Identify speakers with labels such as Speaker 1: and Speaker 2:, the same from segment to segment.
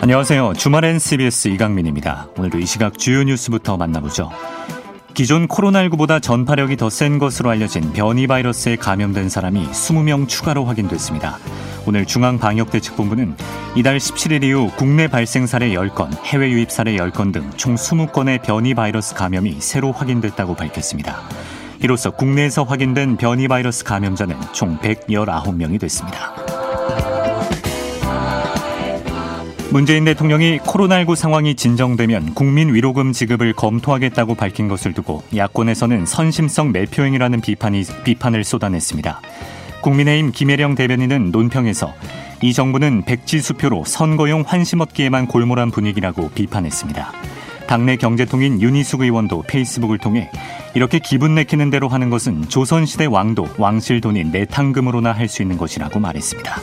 Speaker 1: 안녕하세요. 주말엔 CBS 이강민입니다. 오늘도 이 시각 주요 뉴스부터 만나보죠. 기존 코로나19보다 전파력이 더 센 것으로 알려진 변이 바이러스에 감염된 사람이 20명 추가로 확인됐습니다. 오늘 중앙방역대책본부는 이달 17일 이후 국내 발생 사례 10건, 해외 유입 사례 10건 등 총 20건의 변이 바이러스 감염이 새로 확인됐다고 밝혔습니다. 이로써 국내에서 확인된 변이 바이러스 감염자는 총 119명이 됐습니다. 문재인 대통령이 코로나19 상황이 진정되면 국민 위로금 지급을 검토하겠다고 밝힌 것을 두고 야권에서는 선심성 매표행이라는 비판이, 비판을 쏟아냈습니다. 국민의힘 김혜령 대변인은 논평에서 이 정부는 백지 수표로 선거용 환심 얻기에만 골몰한 분위기라고 비판했습니다. 당내 경제통인 윤희숙 의원도 페이스북을 통해 이렇게 기분 내키는 대로 하는 것은 조선시대 왕도 왕실 돈인 내탕금으로나 할 수 있는 것이라고 말했습니다.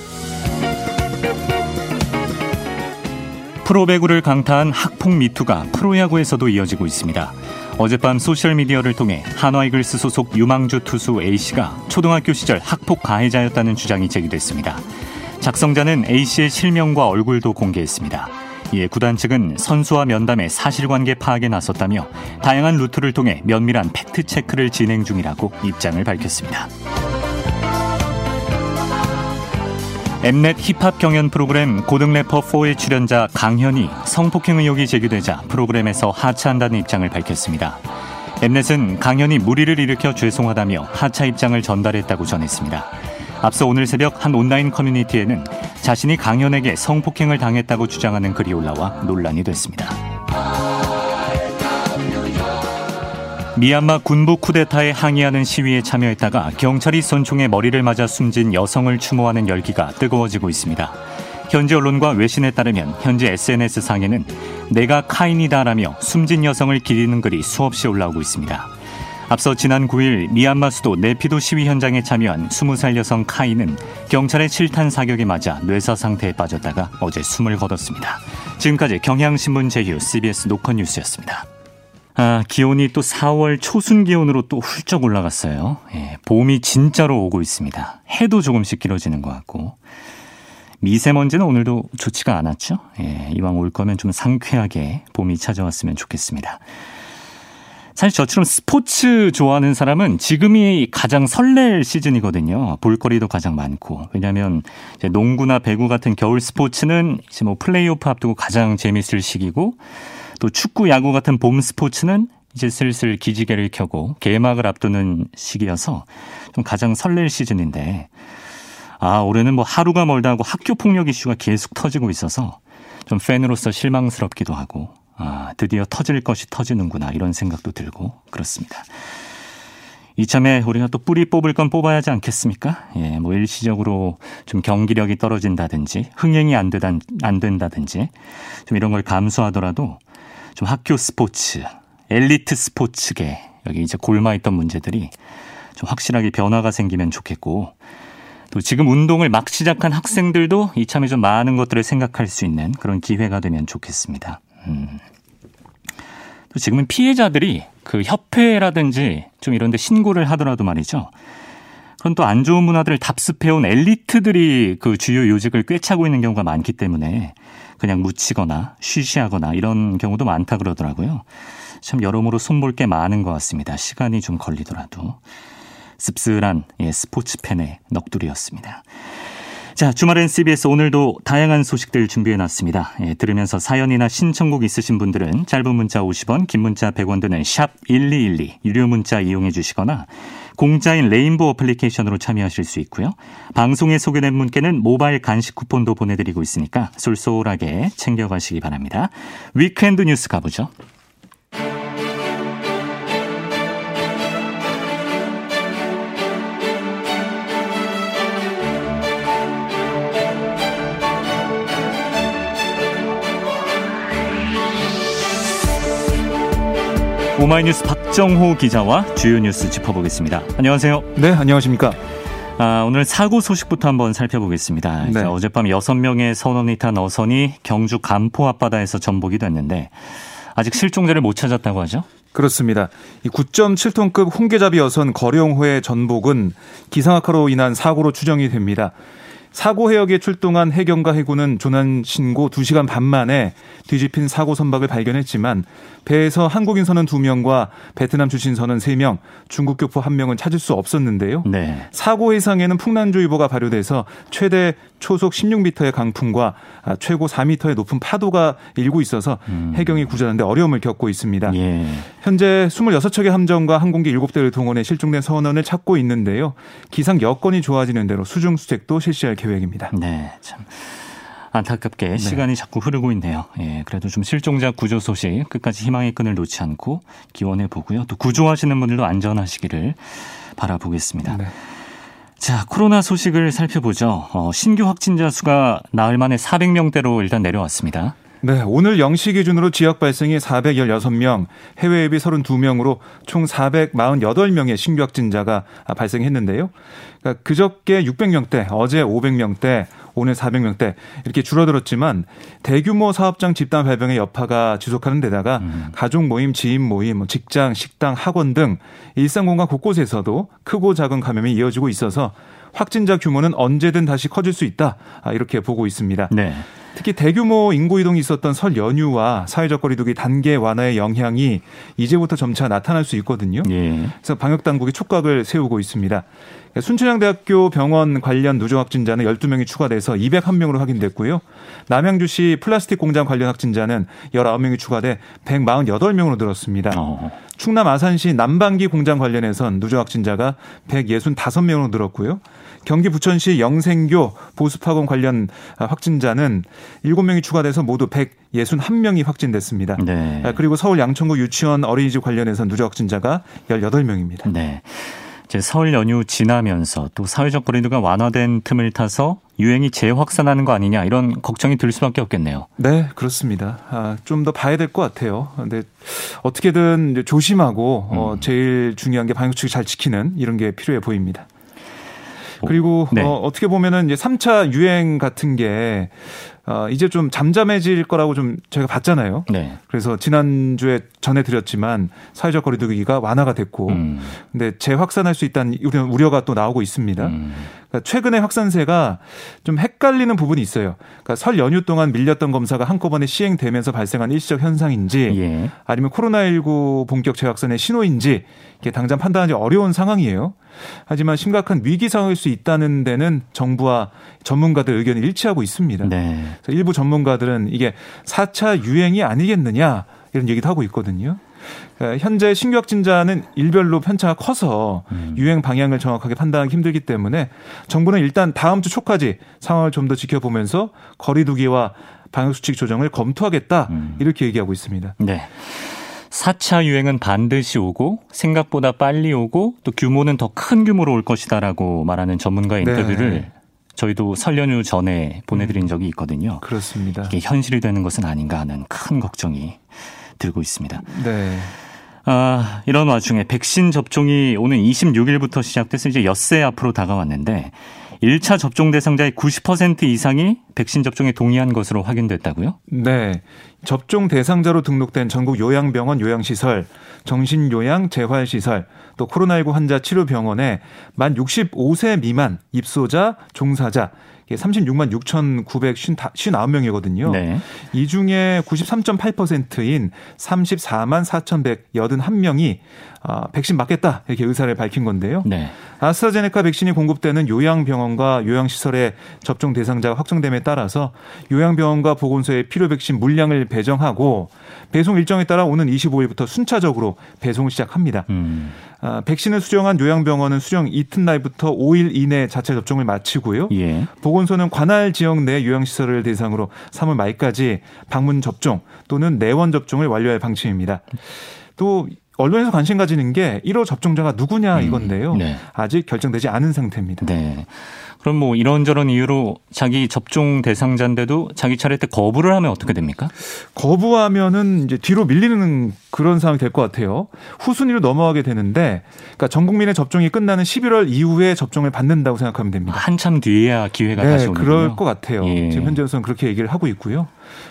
Speaker 1: 프로배구를 강타한 학폭 미투가 프로야구에서도 이어지고 있습니다. 어젯밤 소셜미디어를 통해 한화이글스 소속 유망주 투수 A씨가 초등학교 시절 학폭 가해자였다는 주장이 제기됐습니다. 작성자는 A씨의 실명과 얼굴도 공개했습니다. 이에 구단 측은 선수와 면담에 사실관계 파악에 나섰다며 다양한 루트를 통해 면밀한 팩트체크를 진행 중이라고 입장을 밝혔습니다. 엠넷 힙합 경연 프로그램 고등 래퍼 4의 출연자 강현이 성폭행 의혹이 제기되자 프로그램에서 하차한다는 입장을 밝혔습니다. 엠넷은 강현이 무리를 일으켜 죄송하다며 하차 입장을 전달했다고 전했습니다. 앞서 오늘 새벽 한 온라인 커뮤니티에는 자신이 강현에게 성폭행을 당했다고 주장하는 글이 올라와 논란이 됐습니다. 미얀마 군부 쿠데타에 항의하는 시위에 참여했다가 경찰이 손총에 머리를 맞아 숨진 여성을 추모하는 열기가 뜨거워지고 있습니다. 현지 언론과 외신에 따르면 현지 SNS상에는 내가 카인이다라며 숨진 여성을 기리는 글이 수없이 올라오고 있습니다. 앞서 지난 9일 미얀마 수도 네피도 시위 현장에 참여한 20살 여성 카인은 경찰의 실탄 사격에 맞아 뇌사 상태에 빠졌다가 어제 숨을 거뒀습니다. 지금까지 경향신문 제휴 CBS 노컷 뉴스였습니다. 아, 기온이 또 4월 초순 기온으로 또 훌쩍 올라갔어요. 예, 봄이 진짜로 오고 있습니다. 해도 조금씩 길어지는 것 같고. 미세먼지는 오늘도 좋지가 않았죠. 예, 이왕 올 거면 좀 상쾌하게 봄이 찾아왔으면 좋겠습니다. 사실 저처럼 스포츠 좋아하는 사람은 지금이 가장 설렐 시즌이거든요. 볼거리도 가장 많고. 왜냐하면 농구나 배구 같은 겨울 스포츠는 이제 뭐 플레이오프 앞두고 가장 재밌을 시기고 또 축구, 야구 같은 봄 스포츠는 이제 슬슬 기지개를 켜고 개막을 앞두는 시기여서 좀 가장 설렐 시즌인데 아, 올해는 뭐 하루가 멀다 하고 학교 폭력 이슈가 계속 터지고 있어서 좀 팬으로서 실망스럽기도 하고 아, 드디어 터질 것이 터지는구나 이런 생각도 들고 그렇습니다. 이참에 우리가 또 뿌리 뽑을 건 뽑아야 하지 않겠습니까? 예, 뭐 일시적으로 좀 경기력이 떨어진다든지 흥행이 안, 되다, 안 된다든지 좀 이런 걸 감수하더라도 좀 학교 스포츠, 엘리트 스포츠계 여기 이제 골마있던 문제들이 좀 확실하게 변화가 생기면 좋겠고 또 지금 운동을 막 시작한 학생들도 이참에 좀 많은 것들을 생각할 수 있는 그런 기회가 되면 좋겠습니다. 음. 또 지금은 피해자들이 그 협회라든지 좀 이런 데 신고를 하더라도 말이죠. 그런 또 안 좋은 문화들을 답습해온 엘리트들이 그 주요 요직을 꿰차고 있는 경우가 많기 때문에 그냥 묻히거나 쉬쉬하거나 이런 경우도 많다 그러더라고요. 참 여러모로 손볼 게 많은 것 같습니다. 시간이 좀 걸리더라도. 씁쓸한 예, 스포츠 팬의 넋두리였습니다. 자, 주말엔 CBS 오늘도 다양한 소식들 준비해 놨습니다. 예, 들으면서 사연이나 신청곡 있으신 분들은 짧은 문자 50원, 긴 문자 100원 드는 샵 1212, 유료 문자 이용해 주시거나 공짜인 레인보우 어플리케이션으로 참여하실 수 있고요. 방송에 소개된 분께는 모바일 간식 쿠폰도 보내드리고 있으니까 쏠쏠하게 챙겨가시기 바랍니다. weekend 뉴스 가보죠. 오마이뉴스 박정호 기자와 주요 뉴스 짚어보겠습니다. 안녕하세요.
Speaker 2: 네, 안녕하십니까.
Speaker 1: 아, 오늘 사고 소식부터 한번 살펴보겠습니다. 네. 어젯밤 6명의 선원이 탄 어선이 경주 간포 앞바다에서 전복이 됐는데 아직 실종자를 못 찾았다고 하죠?
Speaker 2: 그렇습니다. 이 9.7톤급 홍계잡이 어선 거룡호의 전복은 기상악화로 인한 사고로 추정이 됩니다. 사고 해역에 출동한 해경과 해군은 조난 신고 2시간 반 만에 뒤집힌 사고 선박을 발견했지만 배에서 한국인 선원 2명과 베트남 출신 선원 3명, 중국 교포 1명은 찾을 수 없었는데요. 네. 사고 해상에는 풍랑주의보가 발효돼서 최대 초속 16m의 강풍과 아, 최고 4m의 높은 파도가 일고 있어서 음. 해경이 구조하는데 어려움을 겪고 있습니다. 예. 현재 26척의 함정과 항공기 7대를 동원해 실종된 선원을 찾고 있는데요. 기상 여건이 좋아지는 대로 수중 수색도 실시할 계획입니다.
Speaker 1: 네, 참. 안타깝게 네. 시간이 자꾸 흐르고 있네요. 예, 그래도 좀 실종자 구조 소식 끝까지 희망의 끈을 놓지 않고 기원해 보고요. 또 구조하시는 분들도 안전하시기를 바라보겠습니다. 네. 자, 코로나 소식을 살펴보죠. 어, 신규 확진자 수가 나흘 만에 400명대로 일단 내려왔습니다.
Speaker 2: 네, 오늘 0시 기준으로 지역 발생이 416명, 해외 앱이 32명으로 총 448명의 신규 확진자가 발생했는데요. 그러니까 그저께 600명대, 어제 500명대, 오늘 400명대 이렇게 줄어들었지만 대규모 사업장 집단 발병의 여파가 지속하는 데다가 음. 가족 모임, 지인 모임, 뭐 직장, 식당, 학원 등 일상 공간 곳곳에서도 크고 작은 감염이 이어지고 있어서 확진자 규모는 언제든 다시 커질 수 있다. 아, 이렇게 보고 있습니다. 네. 특히 대규모 인구 이동이 있었던 설 연휴와 사회적 거리두기 단계 완화의 영향이 이제부터 점차 나타날 수 있거든요. 예. 그래서 방역 당국이 촉각을 세우고 있습니다. 순천향대학교 병원 관련 누적 확진자는 12명이 추가돼서 201명으로 확인됐고요. 남양주시 플라스틱 공장 관련 확진자는 19명이 추가돼 148명으로 늘었습니다. 어. 충남 아산시 남방기 공장 관련해선 누적 확진자가 165명으로 늘었고요. 경기 부천시 영생교 보습학원 관련 확진자는 7명이 추가돼서 모두 161명이 확진됐습니다. 네. 그리고 서울 양천구 유치원 어린이집 관련해서 누적 확진자가 18명입니다. 네.
Speaker 1: 이제 설 연휴 지나면서 또 사회적 거리두기가 완화된 틈을 타서 유행이 재확산하는 거 아니냐 이런 걱정이 들 수밖에 없겠네요.
Speaker 2: 네, 그렇습니다. 아, 좀 더 봐야 될 것 같아요. 근데 어떻게든 조심하고 어, 음. 어, 제일 중요한 게 방역수칙 잘 지키는 이런 게 필요해 보입니다. 그리고 네. 어, 어떻게 보면은 이제 3차 유행 같은 게 어, 이제 좀 잠잠해질 거라고 좀 저희가 봤잖아요. 네. 그래서 지난주에 전해드렸지만 사회적 거리두기가 완화가 됐고, 음. 근데 재확산할 수 있다는 우려가 또 나오고 있습니다. 음. 그러니까 최근의 확산세가 좀 헷갈리는 부분이 있어요. 그러니까 설 연휴 동안 밀렸던 검사가 한꺼번에 시행되면서 발생한 일시적 현상인지, 예. 아니면 코로나19 본격 재확산의 신호인지 이게 당장 판단하기 어려운 상황이에요. 하지만 심각한 위기 상황일 수 있다는 데는 정부와 전문가들 의견이 일치하고 있습니다. 네. 일부 전문가들은 이게 4차 유행이 아니겠느냐 이런 얘기도 하고 있거든요. 그러니까 현재 신규 확진자는 일별로 편차가 커서 음. 유행 방향을 정확하게 판단하기 힘들기 때문에 정부는 일단 다음 주 초까지 상황을 좀 더 지켜보면서 거리두기와 방역수칙 조정을 검토하겠다 음. 이렇게 얘기하고 있습니다. 네.
Speaker 1: 4차 유행은 반드시 오고 생각보다 빨리 오고 또 규모는 더 큰 규모로 올 것이다라고 말하는 전문가 인터뷰를 네. 저희도 설 연휴 전에 보내드린 음. 적이 있거든요.
Speaker 2: 그렇습니다.
Speaker 1: 이게 현실이 되는 것은 아닌가 하는 큰 걱정이 들고 있습니다. 네. 아, 이런 와중에 백신 접종이 오는 26일부터 시작돼서 이제 엿새 앞으로 다가왔는데 1차 접종 대상자의 90% 이상이 백신 접종에 동의한 것으로 확인됐다고요?
Speaker 2: 네. 접종 대상자로 등록된 전국 요양병원 요양시설, 정신요양 재활시설, 또 코로나19 환자 치료병원에 만 65세 미만 입소자, 종사자 36만 6,959명이거든요. 네. 이 중에 93.8%인 34만 4,181명이 아, 백신 맞겠다 이렇게 의사를 밝힌 건데요. 네. 아스트라제네카 백신이 공급되는 요양병원과 요양시설의 접종 대상자가 확정됨에 따라서 요양병원과 보건소에 필요 백신 물량을 배정하고 배송 일정에 따라 오는 25일부터 순차적으로 배송을 시작합니다. 음. 아, 백신을 수령한 요양병원은 수령 이튿날부터 5일 이내 자체 접종을 마치고요. 예. 보건소는 관할 지역 내 요양시설을 대상으로 3월 말까지 방문 접종 또는 내원 접종을 완료할 방침입니다. 또 언론에서 관심 가지는 게 1호 접종자가 누구냐 음, 이건데요. 음, 네. 아직 결정되지 않은 상태입니다. 네.
Speaker 1: 그럼 뭐 이런저런 이유로 자기 접종 대상자인데도 자기 차례 때 거부를 하면 어떻게 됩니까?
Speaker 2: 거부하면은 이제 뒤로 밀리는 그런 상황이 될 것 같아요. 후순위로 넘어가게 되는데, 그러니까 전 국민의 접종이 끝나는 11월 이후에 접종을 받는다고 생각하면 됩니다.
Speaker 1: 한참 뒤에야 기회가
Speaker 2: 네,
Speaker 1: 다시 오는군요.
Speaker 2: 그럴 것 같아요.
Speaker 1: 예.
Speaker 2: 지금 현재로서는 그렇게 얘기를 하고 있고요.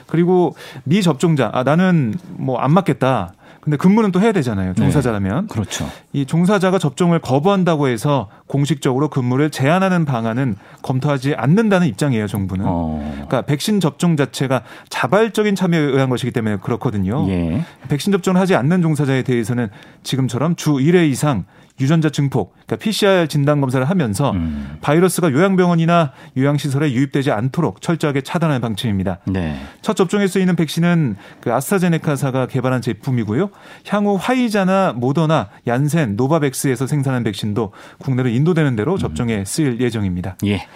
Speaker 2: 그리고 미접종자, 아 나는 뭐 안 맞겠다. 근데 근무는 또 해야 되잖아요. 종사자라면.
Speaker 1: 그렇죠.
Speaker 2: 이 종사자가 접종을 거부한다고 해서 공식적으로 근무를 제한하는 방안은 검토하지 않는다는 입장이에요, 정부는.
Speaker 1: 어.
Speaker 2: 그러니까 백신 접종 자체가 자발적인 참여에 의한 것이기 때문에 그렇거든요.
Speaker 1: 예.
Speaker 2: 백신 접종을 하지 않는 종사자에 대해서는 지금처럼 주 1회 이상 유전자 증폭, 그러니까 PCR 진단 검사를 하면서
Speaker 1: 음.
Speaker 2: 바이러스가 요양병원이나 요양시설에 유입되지 않도록 철저하게 차단하는 방침입니다.
Speaker 1: 네.
Speaker 2: 첫 접종에 쓰이는 백신은 그 아스트라제네카사가 개발한 제품이고요. 향후 화이자나 모더나, 얀센, 노바백스에서 생산한 백신도 국내로 인도되는 대로 접종에 쓰일 예정입니다.
Speaker 1: 예.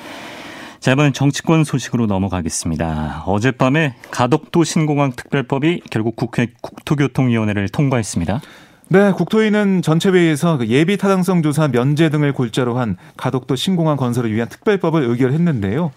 Speaker 1: 자, 이번엔 정치권 소식으로 넘어가겠습니다. 어젯밤에 가덕도 신공항 특별법이 결국 국회 국토교통위원회를 통과했습니다.
Speaker 2: 네, 국토위는 전체 회의에서 그 예비 타당성 조사 면제 등을 골자로 한 가덕도 신공항 건설을 위한 특별법을 의결했는데요.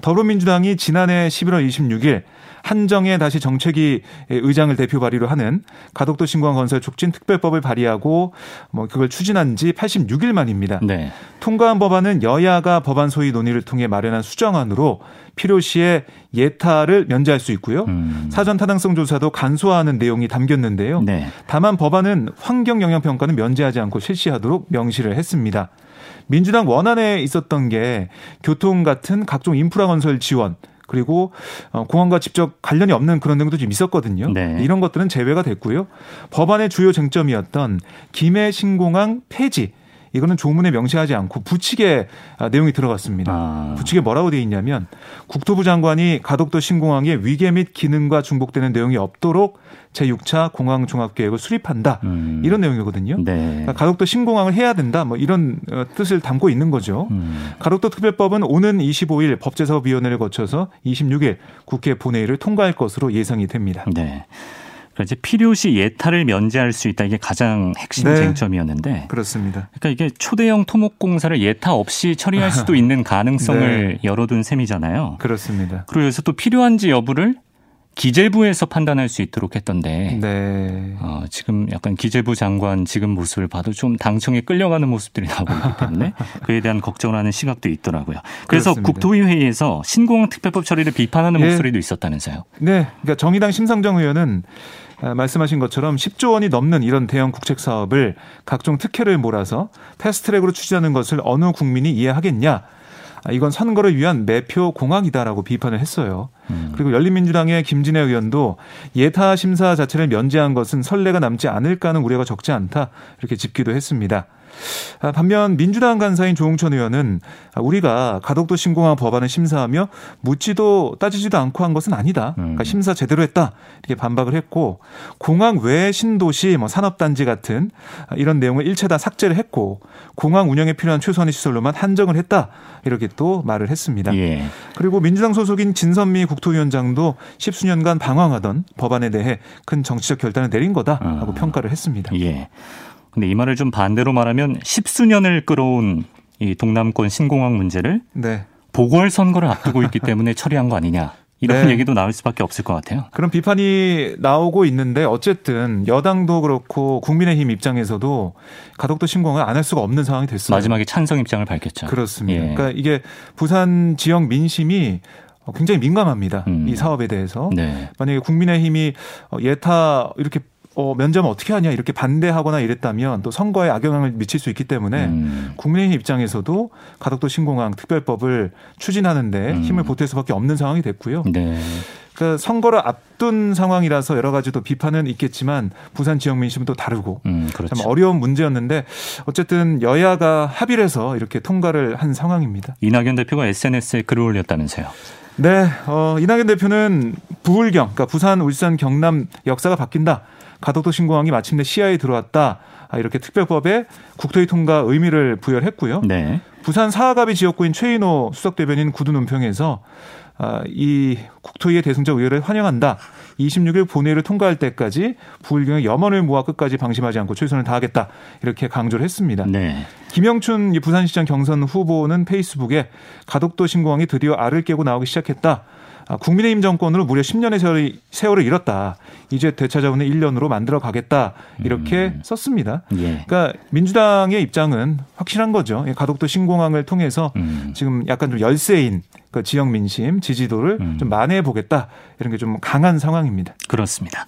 Speaker 2: 더불어민주당이 지난해 11월 26일 한정에 다시 정책위 의장을 대표 발의로 하는 가덕도 신공항 건설 촉진 특별법을 발의하고 뭐 그걸 추진한 지 86일 만입니다.
Speaker 1: 네.
Speaker 2: 통과한 법안은 여야가 법안 소위 논의를 통해 마련한 수정안으로 필요시에 예타를 면제할 수 있고요.
Speaker 1: 음.
Speaker 2: 사전 타당성 조사도 간소화하는 내용이 담겼는데요.
Speaker 1: 네.
Speaker 2: 다만 법안은 환경 영향 평가는 면제하지 않고 실시하도록 명시를 했습니다. 민주당 원안에 있었던 게 교통 같은 각종 인프라 건설 지원 그리고 어, 공항과 직접 관련이 없는 그런 내용도 좀 있었거든요.
Speaker 1: 네.
Speaker 2: 이런 것들은 제외가 됐고요. 법안의 주요 쟁점이었던 김해 신공항 폐지 이거는 조문에 명시하지 않고 부칙에 아, 내용이 들어갔습니다.
Speaker 1: 아.
Speaker 2: 부칙에 뭐라고 돼 있냐면 국토부 장관이 가덕도 신공항의 위계 및 기능과 중복되는 내용이 없도록 제6차 공항 종합계획을 수립한다.
Speaker 1: 음.
Speaker 2: 이런 내용이거든요.
Speaker 1: 네.
Speaker 2: 그러니까 가덕도 신공항을 해야 된다. 뭐 이런 어, 뜻을 담고 있는 거죠.
Speaker 1: 음.
Speaker 2: 가덕도 특별법은 오는 25일 법제사업위원회를 거쳐서 26일 국회 본회의를 통과할 것으로 예상이 됩니다.
Speaker 1: 네. 그러니까 이제 필요시 예타를 면제할 수 있다 이게 가장 핵심
Speaker 2: 네.
Speaker 1: 쟁점이었는데
Speaker 2: 그렇습니다.
Speaker 1: 그러니까 이게 초대형 토목 공사를 예타 없이 처리할 수도 있는 가능성을
Speaker 2: 네.
Speaker 1: 열어둔 셈이잖아요.
Speaker 2: 그렇습니다.
Speaker 1: 그리고 여기서 또 필요한지 여부를 기재부에서 판단할 수 있도록 했던데
Speaker 2: 네.
Speaker 1: 어, 지금 약간 기재부 장관 지금 모습을 봐도 좀 당청에 끌려가는 모습들이 나오고 있기 때문에 그에 대한 걱정을 하는 시각도 있더라고요. 그래서
Speaker 2: 그렇습니다.
Speaker 1: 국토위 회의에서 신공항 특별법 처리를 비판하는
Speaker 2: 예.
Speaker 1: 목소리도 있었다면서요.
Speaker 2: 네. 그러니까 정의당 심상정 의원은 아, 말씀하신 것처럼 10조 원이 넘는 이런 대형 국책 사업을 각종 특혜를 몰아서 패스트트랙으로 추진하는 것을 어느 국민이 이해하겠냐? 아, 이건 선거를 위한 매표 공학이다라고 비판을 했어요.
Speaker 1: 음.
Speaker 2: 그리고 열린민주당의 김진애 의원도 예타 심사 자체를 면제한 것은 선례가 남지 않을까 하는 우려가 적지 않다 이렇게 짚기도 했습니다. 아, 반면 민주당 간사인 조홍천 의원은 아, 우리가 가덕도 신공항 법안을 심사하며 묻지도 따지지도 않고 한 것은 아니다. 그러니까
Speaker 1: 음.
Speaker 2: 심사 제대로 했다. 이렇게 반박을 했고 공항 외 신도시 뭐 산업단지 같은 아, 이런 내용을 일체 다 삭제를 했고 공항 운영에 필요한 최소한의 시설로만 한정을 했다. 이렇게 또 말을 했습니다.
Speaker 1: 예.
Speaker 2: 그리고 민주당 소속인 진선미 국토위원장도 십수년간 방황하던 법안에 대해 큰 정치적 결단을 내린 거다 하고
Speaker 1: 아.
Speaker 2: 평가를 했습니다.
Speaker 1: 예. 근데 이 말을 좀 반대로 말하면 십수년을 끌어온 이 동남권 신공항 문제를
Speaker 2: 네.
Speaker 1: 보궐 선거를 앞두고 있기 때문에 처리한 거 아니냐. 이런
Speaker 2: 네.
Speaker 1: 얘기도 나올 수밖에 없을 것 같아요.
Speaker 2: 그런 비판이 나오고 있는데 어쨌든 여당도 그렇고 국민의힘 입장에서도 가덕도 신공을 안 할 수가 없는 상황이 됐어요.
Speaker 1: 마지막에 찬성 입장을 밝혔죠.
Speaker 2: 그렇습니다.
Speaker 1: 예.
Speaker 2: 그러니까 이게 부산 지역 민심이 굉장히 민감합니다.
Speaker 1: 음.
Speaker 2: 이 사업에 대해서.
Speaker 1: 네.
Speaker 2: 만약에 국민의힘이 어, 예타 이렇게 어, 면제하면 어떻게 하냐 이렇게 반대하거나 이랬다면 또 선거에 악영향을 미칠 수 있기 때문에
Speaker 1: 음.
Speaker 2: 국민의힘 입장에서도 가덕도 신공항 특별법을 추진하는데
Speaker 1: 음.
Speaker 2: 힘을 보탤 수밖에 없는 상황이 됐고요.
Speaker 1: 네.
Speaker 2: 그러니까 선거를 앞둔 상황이라서 여러 가지 또 비판은 있겠지만 부산 지역 민심은 또 다르고
Speaker 1: 음, 그렇죠.
Speaker 2: 참 어려운 문제였는데 어쨌든 여야가 합의를 해서 이렇게 통과를 한 상황입니다.
Speaker 1: 이낙연 대표가 SNS에 글을 올렸다면서요.
Speaker 2: 네, 어, 이낙연 대표는 부울경, 그러니까 부산, 울산, 경남 역사가 바뀐다. 가덕도 신공항이 마침내 시야에 들어왔다. 아, 이렇게 특별법에 국토위 통과 의미를 부여했고요.
Speaker 1: 네.
Speaker 2: 부산 사하갑이 지역구인 최인호 수석 대변인 구두 논평에서 아, 이 국토위의 대승적 의회를 환영한다. 26일 본회의를 통과할 때까지 부울경의 염원을 모아 끝까지 방심하지 않고 최선을 다하겠다. 이렇게 강조를 했습니다. 네. 김영춘 부산시장 경선 후보는 페이스북에 가덕도 신공항이 드디어 알을 깨고 나오기 시작했다. 아, 국민의힘 정권으로 무려 10년의 세월이, 세월을 잃었다. 이제 되찾아오는 1년으로 만들어 가겠다. 이렇게 음. 썼습니다. 예. 그러니까 민주당의 입장은 확실한 거죠. 가덕도 신공항을 통해서 음. 지금 약간 좀 열세인 그 지역 민심 지지도를 음. 좀 만회해 보겠다. 이런 게 좀 강한 상황입니다.
Speaker 1: 그렇습니다.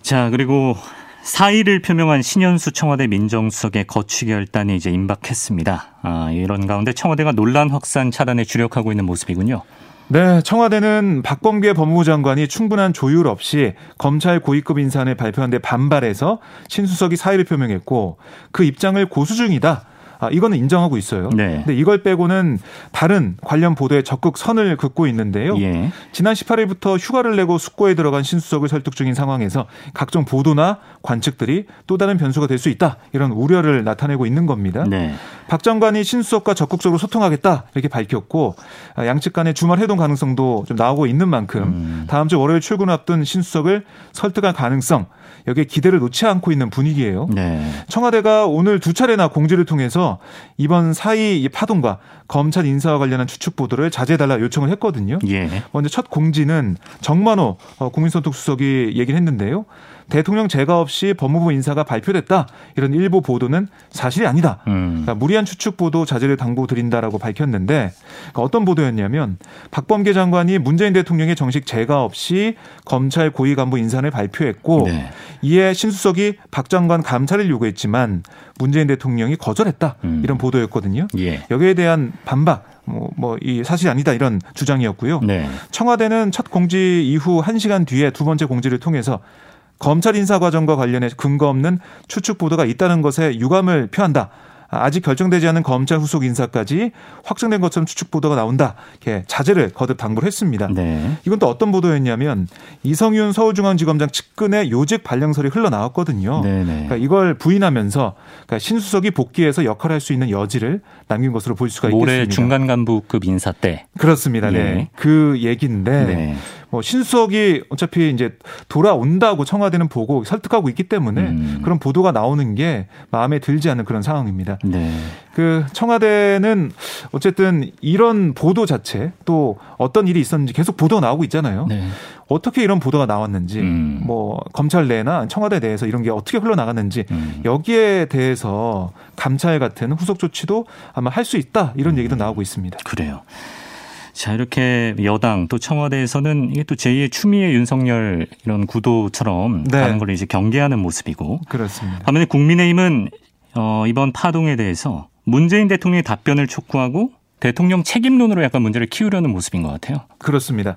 Speaker 1: 자, 그리고 사의를 표명한 신현수 청와대 민정수석의 거취 결단이 이제 임박했습니다. 아, 이런 가운데 청와대가 논란 확산 차단에 주력하고 있는 모습이군요.
Speaker 2: 네, 청와대는 박범계 법무부 장관이 충분한 조율 없이 검찰 고위급 인사안을 발표한 데 반발해서 신수석이 사의를 표명했고 그 입장을 고수 중이다. 아, 이거는 인정하고 있어요. 네. 근데 이걸 빼고는 다른 관련 보도에 적극 선을 긋고 있는데요. 예. 지난 18일부터 휴가를 내고 숙고에 들어간 신수석을 설득 중인 상황에서 각종 보도나 관측들이 또 다른 변수가 될 수 있다. 이런 우려를 나타내고 있는 겁니다. 네. 박 장관이 신수석과 적극적으로 소통하겠다. 이렇게 밝혔고 아, 양측 간의 주말 회동 가능성도 좀 나오고 있는 만큼 음. 다음 주 월요일 출근 앞둔 신수석을 설득할 가능성 여기에 기대를 놓지 않고 있는 분위기예요. 네. 청와대가 오늘 두 차례나 공지를 통해서 이번 사의 파동과 검찰 인사와 관련한 추측 보도를 자제해달라 요청을 했거든요. 예. 먼저 첫 공지는 정만호 어, 국민선택수석이 얘기를 했는데요. 대통령 제가 없이 법무부 인사가 발표됐다 이런 일부 보도는 사실이 아니다. 음. 그러니까 무리한 추측 보도 자제를 당부드린다라고 밝혔는데 그러니까 어떤 보도였냐면 박범계 장관이 문재인 대통령의 정식 제가 없이 검찰 고위 간부 인사를 발표했고 네. 이에 신수석이 박 장관 감찰을 요구했지만 문재인 대통령이 거절했다 음. 이런 보도였거든요. 예. 여기에 대한 반박 뭐, 뭐, 이 사실이 아니다 이런 주장이었고요. 네. 청와대는 첫 공지 이후 1시간 뒤에 두 번째 공지를 통해서 검찰 인사 과정과 관련해 근거 없는 추측 보도가 있다는 것에 유감을 표한다. 아직 결정되지 않은 검찰 후속 인사까지 확정된 것처럼 추측 보도가 나온다. 이렇게 자제를 거듭 당부를 했습니다. 네. 이건 또 어떤 보도였냐면 이성윤 서울중앙지검장 측근의 요직 발령설이 흘러나왔거든요. 네, 네. 그러니까 이걸 부인하면서 그러니까 신수석이 복귀해서 역할을 할수 있는 여지를 남긴 것으로 볼 수가 있겠습니다.
Speaker 1: 올해 중간 간부급 인사 때
Speaker 2: 그렇습니다. 네. 네. 그 얘기인데 네. 뭐 신수석이 어차피 이제 돌아온다고 청와대는 보고 설득하고 있기 때문에 음. 그런 보도가 나오는 게 마음에 들지 않는 그런 상황입니다. 네. 그 청와대는 어쨌든 이런 보도 자체 또 어떤 일이 있었는지 계속 보도가 나오고 있잖아요. 네. 어떻게 이런 보도가 나왔는지 음. 뭐 검찰 내나 청와대 내에서 이런 게 어떻게 흘러나갔는지 음. 여기에 대해서 감찰 같은 후속 조치도 아마 할 수 있다 이런 얘기도 나오고 있습니다.
Speaker 1: 그래요. 자, 이렇게 여당 또 청와대에서는 이게 또 제2의 추미애 윤석열 이런 구도처럼 네. 가는 걸 이제 경계하는 모습이고.
Speaker 2: 그렇습니다.
Speaker 1: 반면에 국민의힘은 어, 이번 파동에 대해서 문재인 대통령의 답변을 촉구하고 대통령 책임론으로 약간 문제를 키우려는 모습인 것 같아요.
Speaker 2: 그렇습니다.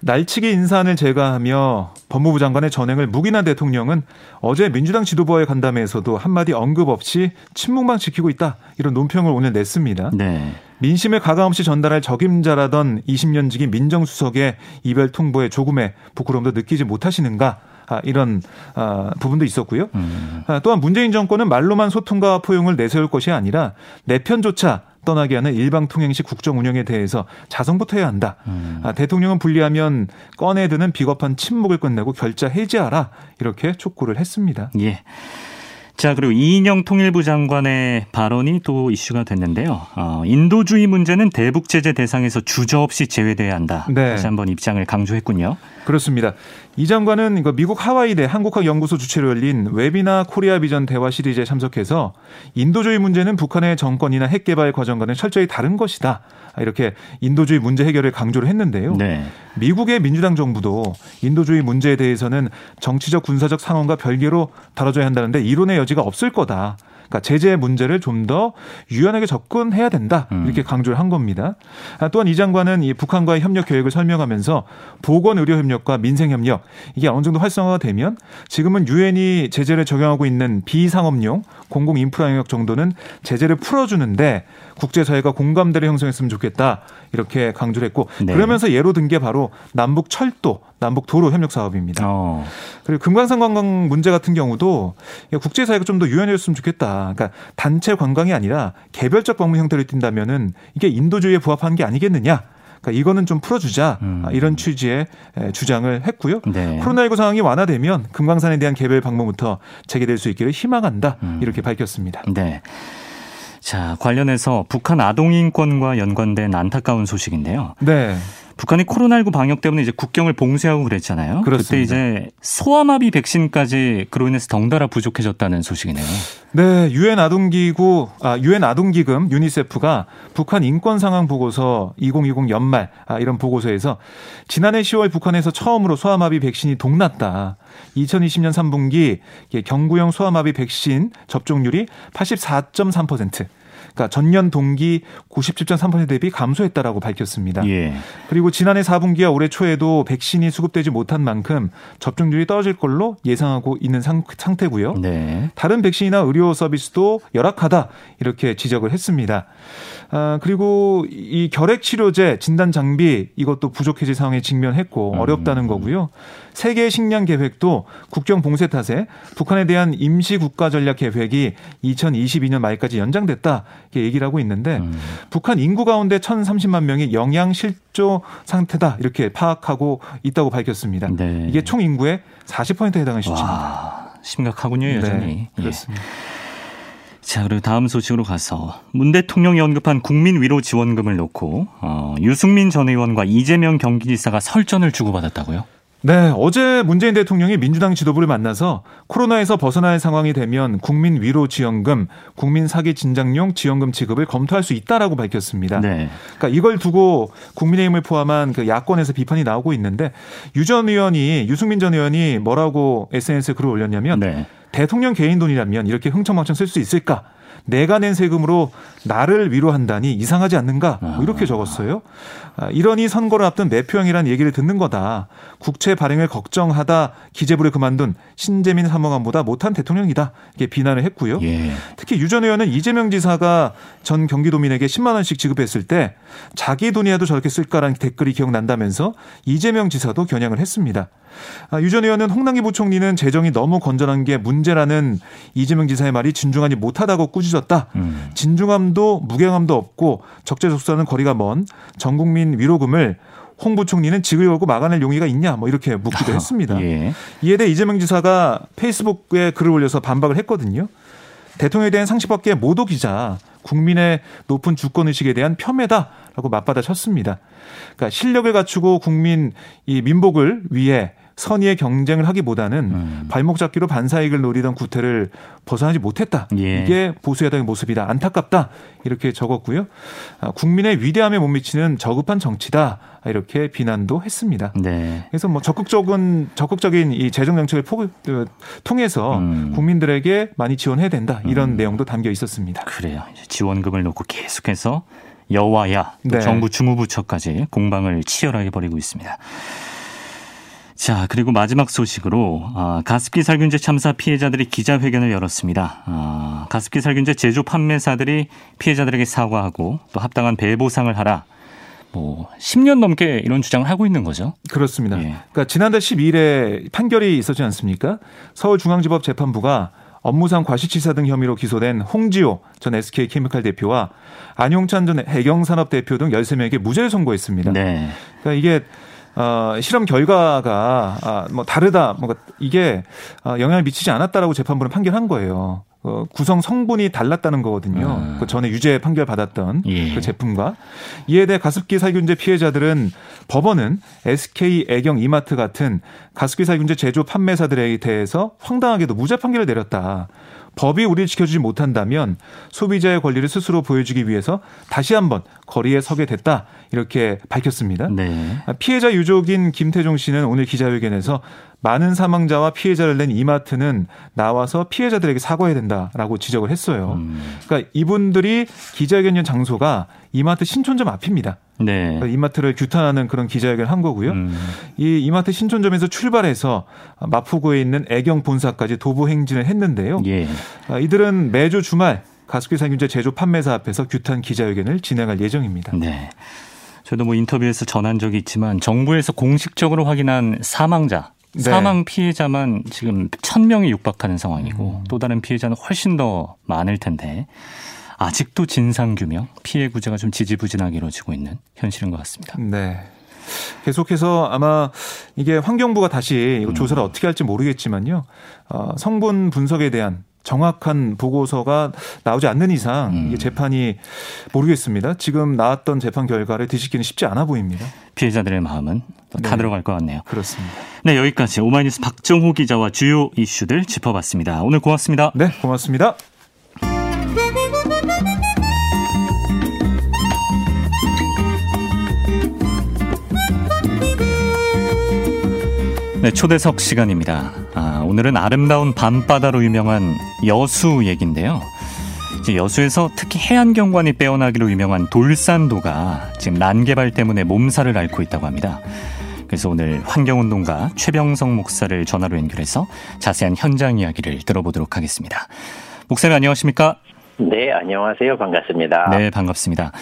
Speaker 2: 날치기 인사안을 제거하며 법무부 장관의 전행을 묵인한 대통령은 어제 민주당 지도부와의 간담회에서도 한마디 언급 없이 침묵만 지키고 있다 이런 논평을 오늘 냈습니다. 네. 민심을 가감없이 전달할 적임자라던 20년 지기 민정수석의 이별 통보에 조금의 부끄러움도 느끼지 못하시는가 아, 이런 아, 부분도 있었고요. 음. 아, 또한 문재인 정권은 말로만 소통과 포용을 내세울 것이 아니라 내 편조차 떠나게 하는 일방 통행식 국정 운영에 대해서 자성부터 해야 한다. 음. 아, 대통령은 불리하면 꺼내드는 비겁한 침묵을 끝내고 결자 해지하라 이렇게 촉구를 했습니다.
Speaker 1: 예. 자, 그리고 이인영 통일부 장관의 발언이 또 이슈가 됐는데요. 어, 인도주의 문제는 대북 제재 대상에서 주저없이 제외돼야 한다. 네. 다시 한번 입장을 강조했군요.
Speaker 2: 그렇습니다. 이 장관은 미국 하와이대 한국학 연구소 주최로 열린 웨비나 코리아 비전 대화 시리즈에 참석해서 인도주의 문제는 북한의 정권이나 핵 개발 과정 과는 철저히 다른 것이다. 이렇게 인도주의 문제 해결을 강조를 했는데요. 네. 미국의 민주당 정부도 인도주의 문제에 대해서는 정치적 군사적 상황과 별개로 다뤄져야 한다는데 이론의 여지가 없을 거다. 그러니까 제재 문제를 좀 더 유연하게 접근해야 된다 음. 이렇게 강조를 한 겁니다. 아, 또한 이 장관은 이 북한과의 협력 계획을 설명하면서 보건 의료 협력과 민생 협력 이게 어느 정도 활성화가 되면 지금은 유엔이 제재를 적용하고 있는 비상업용 공공 인프라 영역 정도는 제재를 풀어주는데 국제사회가 공감대를 형성했으면 좋겠다 이렇게 강조를 했고 네. 그러면서 예로 든 게 바로 남북 철도, 남북 도로 협력 사업입니다. 어. 그리고 금강산 관광 문제 같은 경우도 국제사회가 좀 더 유연해졌으면 좋겠다. 그러니까 단체 관광이 아니라 개별적 방문 형태를 띈다면은 이게 인도주의에 부합하는 게 아니겠느냐. 그러니까 이거는 좀 풀어주자 음. 이런 취지의 주장을 했고요.
Speaker 1: 네.
Speaker 2: 코로나19 상황이 완화되면 금강산에 대한 개별 방문부터 재개될 수 있기를 희망한다 음. 이렇게 밝혔습니다.
Speaker 1: 네. 자 관련해서 북한 아동인권과 연관된 안타까운 소식인데요.
Speaker 2: 네.
Speaker 1: 북한이 코로나19 방역 때문에 이제 국경을 봉쇄하고 그랬잖아요.
Speaker 2: 그렇습니다.
Speaker 1: 그때 이제 소아마비 백신까지 그로 인해서 덩달아 부족해졌다는 소식이네요.
Speaker 2: 네, 유엔 아동기구 아 유엔 아동기금 유니세프가 북한 인권 상황 보고서 2020 연말 아, 이런 보고서에서 지난해 10월 북한에서 처음으로 소아마비 백신이 동났다. 2020년 3분기 경구용 소아마비 백신 접종률이 84.3%. 그러니까 전년 동기 97.3% 대비 감소했다라고 밝혔습니다.
Speaker 1: 예.
Speaker 2: 그리고 지난해 4분기와 올해 초에도 백신이 수급되지 못한 만큼 접종률이 떨어질 걸로 예상하고 있는 상, 태고요
Speaker 1: 네.
Speaker 2: 다른 백신이나 의료 서비스도 열악하다 이렇게 지적을 했습니다. 아, 그리고 이 결핵 치료제 진단 장비 이것도 부족해질 상황에 직면했고 음. 어렵다는 거고요. 세계 식량 계획도 국경 봉쇄 탓에 북한에 대한 임시 국가 전략 계획이 2022년 말까지 연장됐다 얘기를 하고 있는데 음. 북한 인구 가운데 1,030만 명이 영양 실조 상태다 이렇게 파악하고 있다고 밝혔습니다.
Speaker 1: 네.
Speaker 2: 이게 총 인구의 40%에 해당하는 수치입니다.
Speaker 1: 와, 심각하군요, 여전히.
Speaker 2: 네, 그렇습니다.
Speaker 1: 예. 자, 그리고 다음 소식으로 가서 문 대통령이 언급한 국민 위로 지원금을 놓고 어, 유승민 전 의원과 이재명 경기지사가 설전을 주고받았다고요?
Speaker 2: 네, 어제 문재인 대통령이 민주당 지도부를 만나서 코로나에서 벗어날 상황이 되면 국민 위로 지원금, 국민 사기 진작용 지원금 지급을 검토할 수 있다라고 밝혔습니다.
Speaker 1: 네.
Speaker 2: 그러니까 이걸 두고 국민의힘을 포함한 그 야권에서 비판이 나오고 있는데 유 전 의원이 유승민 전 의원이 뭐라고 SNS에 글을 올렸냐면
Speaker 1: 네.
Speaker 2: 대통령 개인 돈이라면 이렇게 흥청망청 쓸 수 있을까? 내가 낸 세금으로 나를 위로한다니 이상하지 않는가? 뭐 이렇게 아. 적었어요. 아, 이러니 선거를 앞둔 매표형이라는 얘기를 듣는 거다. 국채 발행을 걱정하다 기재부를 그만둔 신재민 사무관보다 못한 대통령이다. 이렇게 비난을 했고요.
Speaker 1: 예.
Speaker 2: 특히 유 전 의원은 이재명 지사가 전 경기도민에게 10만 원씩 지급했을 때 자기 돈이라도 저렇게 쓸까라는 댓글이 기억난다면서 이재명 지사도 겨냥을 했습니다. 아, 유전 의원은 홍남기 부총리는 재정이 너무 건전한 게 문제라는 이재명 지사의 말이 진중하지 못하다고 꾸짖었다.
Speaker 1: 음.
Speaker 2: 진중함도 무게감도 없고 적재적소하는 거리가 먼 전국민 위로금을 홍 부총리는 직을 걸고 막아낼 용의가 있냐 뭐 이렇게 묻기도 했습니다.
Speaker 1: 예.
Speaker 2: 이에 대해 이재명 지사가 페이스북에 글을 올려서 반박을 했거든요. 대통령에 대한 상식밖에 모도 기자 국민의 높은 주권 의식에 대한 폄훼다라고 맞받아쳤습니다. 그러니까 실력을 갖추고 국민 이 민복을 위해 선의의 경쟁을 하기보다는 음. 발목 잡기로 반사이익을 노리던 구태를 벗어나지 못했다.
Speaker 1: 예.
Speaker 2: 이게 보수 야당의 모습이다. 안타깝다. 이렇게 적었고요. 아, 국민의 위대함에 못 미치는 저급한 정치다. 이렇게 비난도 했습니다.
Speaker 1: 네.
Speaker 2: 그래서 뭐 적극적인 적극적인 이 재정 정책을 포, 통해서 음. 국민들에게 많이 지원해야 된다. 이런 음. 내용도 담겨 있었습니다.
Speaker 1: 그래요. 지원금을 놓고 계속해서 여와야 네. 정부 주무부처까지 공방을 치열하게 벌이고 있습니다. 자, 그리고 마지막 소식으로 아, 가습기 살균제 참사 피해자들이 기자회견을 열었습니다. 아, 가습기 살균제 제조 판매사들이 피해자들에게 사과하고 또 합당한 배보상을 하라. 뭐 10년 넘게 이런 주장을 하고 있는 거죠.
Speaker 2: 그렇습니다. 예. 그러니까 지난달 12일에 판결이 있었지 않습니까? 서울중앙지법 재판부가 업무상 과실치사 등 혐의로 기소된 홍지호 전 SK케미칼 대표와 안용찬 전 해경산업 대표 등 13명에게 무죄를 선고했습니다.
Speaker 1: 네.
Speaker 2: 그러니까 이게 어, 실험 결과가 아, 뭐 다르다, 뭔가 이게 어, 영향을 미치지 않았다라고 재판부는 판결한 거예요. 어, 구성 성분이 달랐다는 거거든요. 음. 그 전에 유죄 판결 받았던
Speaker 1: 예.
Speaker 2: 그 제품과 이에 대해 가습기 살균제 피해자들은 법원은 SK 애경 이마트 같은 가습기 살균제 제조 판매사들에 대해서 황당하게도 무죄 판결을 내렸다. 법이 우리를 지켜주지 못한다면 소비자의 권리를 스스로 보여주기 위해서 다시 한번 거리에 서게 됐다 이렇게 밝혔습니다.
Speaker 1: 네.
Speaker 2: 피해자 유족인 김태종 씨는 오늘 기자회견에서 많은 사망자와 피해자를 낸 이마트는 나와서 피해자들에게 사과해야 된다라고 지적을 했어요. 음. 그러니까 이분들이 기자회견 장소가 이마트 신촌점 앞입니다.
Speaker 1: 네.
Speaker 2: 이마트를 규탄하는 그런 기자회견을 한 거고요.
Speaker 1: 음.
Speaker 2: 이 이마트 신촌점에서 출발해서 마포구에 있는 애경 본사까지 도보 행진을 했는데요.
Speaker 1: 예.
Speaker 2: 아, 이들은 매주 주말 가습기 살균제 제조 판매사 앞에서 규탄 기자회견을 진행할 예정입니다.
Speaker 1: 네. 저도 뭐 인터뷰에서 전한 적이 있지만 정부에서 공식적으로 확인한 사망자 네. 사망 피해자만 지금 천 명이 육박하는 상황이고 음. 또 다른 피해자는 훨씬 더 많을 텐데 아직도 진상 규명, 피해 구제가 좀 지지부진하게 이루어지고 있는 현실인 것 같습니다.
Speaker 2: 네. 계속해서 아마 이게 환경부가 다시
Speaker 1: 음.
Speaker 2: 조사를 어떻게 할지 모르겠지만요. 어, 성분 분석에 대한 정확한 보고서가 나오지 않는 이상
Speaker 1: 음.
Speaker 2: 이게 재판이 모르겠습니다. 지금 나왔던 재판 결과를 뒤집기는 쉽지 않아 보입니다.
Speaker 1: 피해자들의 마음은 다
Speaker 2: 네.
Speaker 1: 들어갈 것 같네요.
Speaker 2: 그렇습니다.
Speaker 1: 네, 여기까지 오마이뉴스 박정호 기자와 주요 이슈들 짚어봤습니다. 오늘 고맙습니다.
Speaker 2: 네, 고맙습니다.
Speaker 1: 네, 초대석 시간입니다. 아, 오늘은 아름다운 밤바다로 유명한 여수 얘기인데요. 이제 여수에서 특히 해안 경관이 빼어나기로 유명한 돌산도가 지금 난개발 때문에 몸살을 앓고 있다고 합니다. 그래서 오늘 환경운동가 최병성 목사를 전화로 연결해서 자세한 현장 이야기를 들어보도록 하겠습니다. 목사님 안녕하십니까?
Speaker 3: 네, 안녕하세요. 반갑습니다.
Speaker 1: 네, 반갑습니다.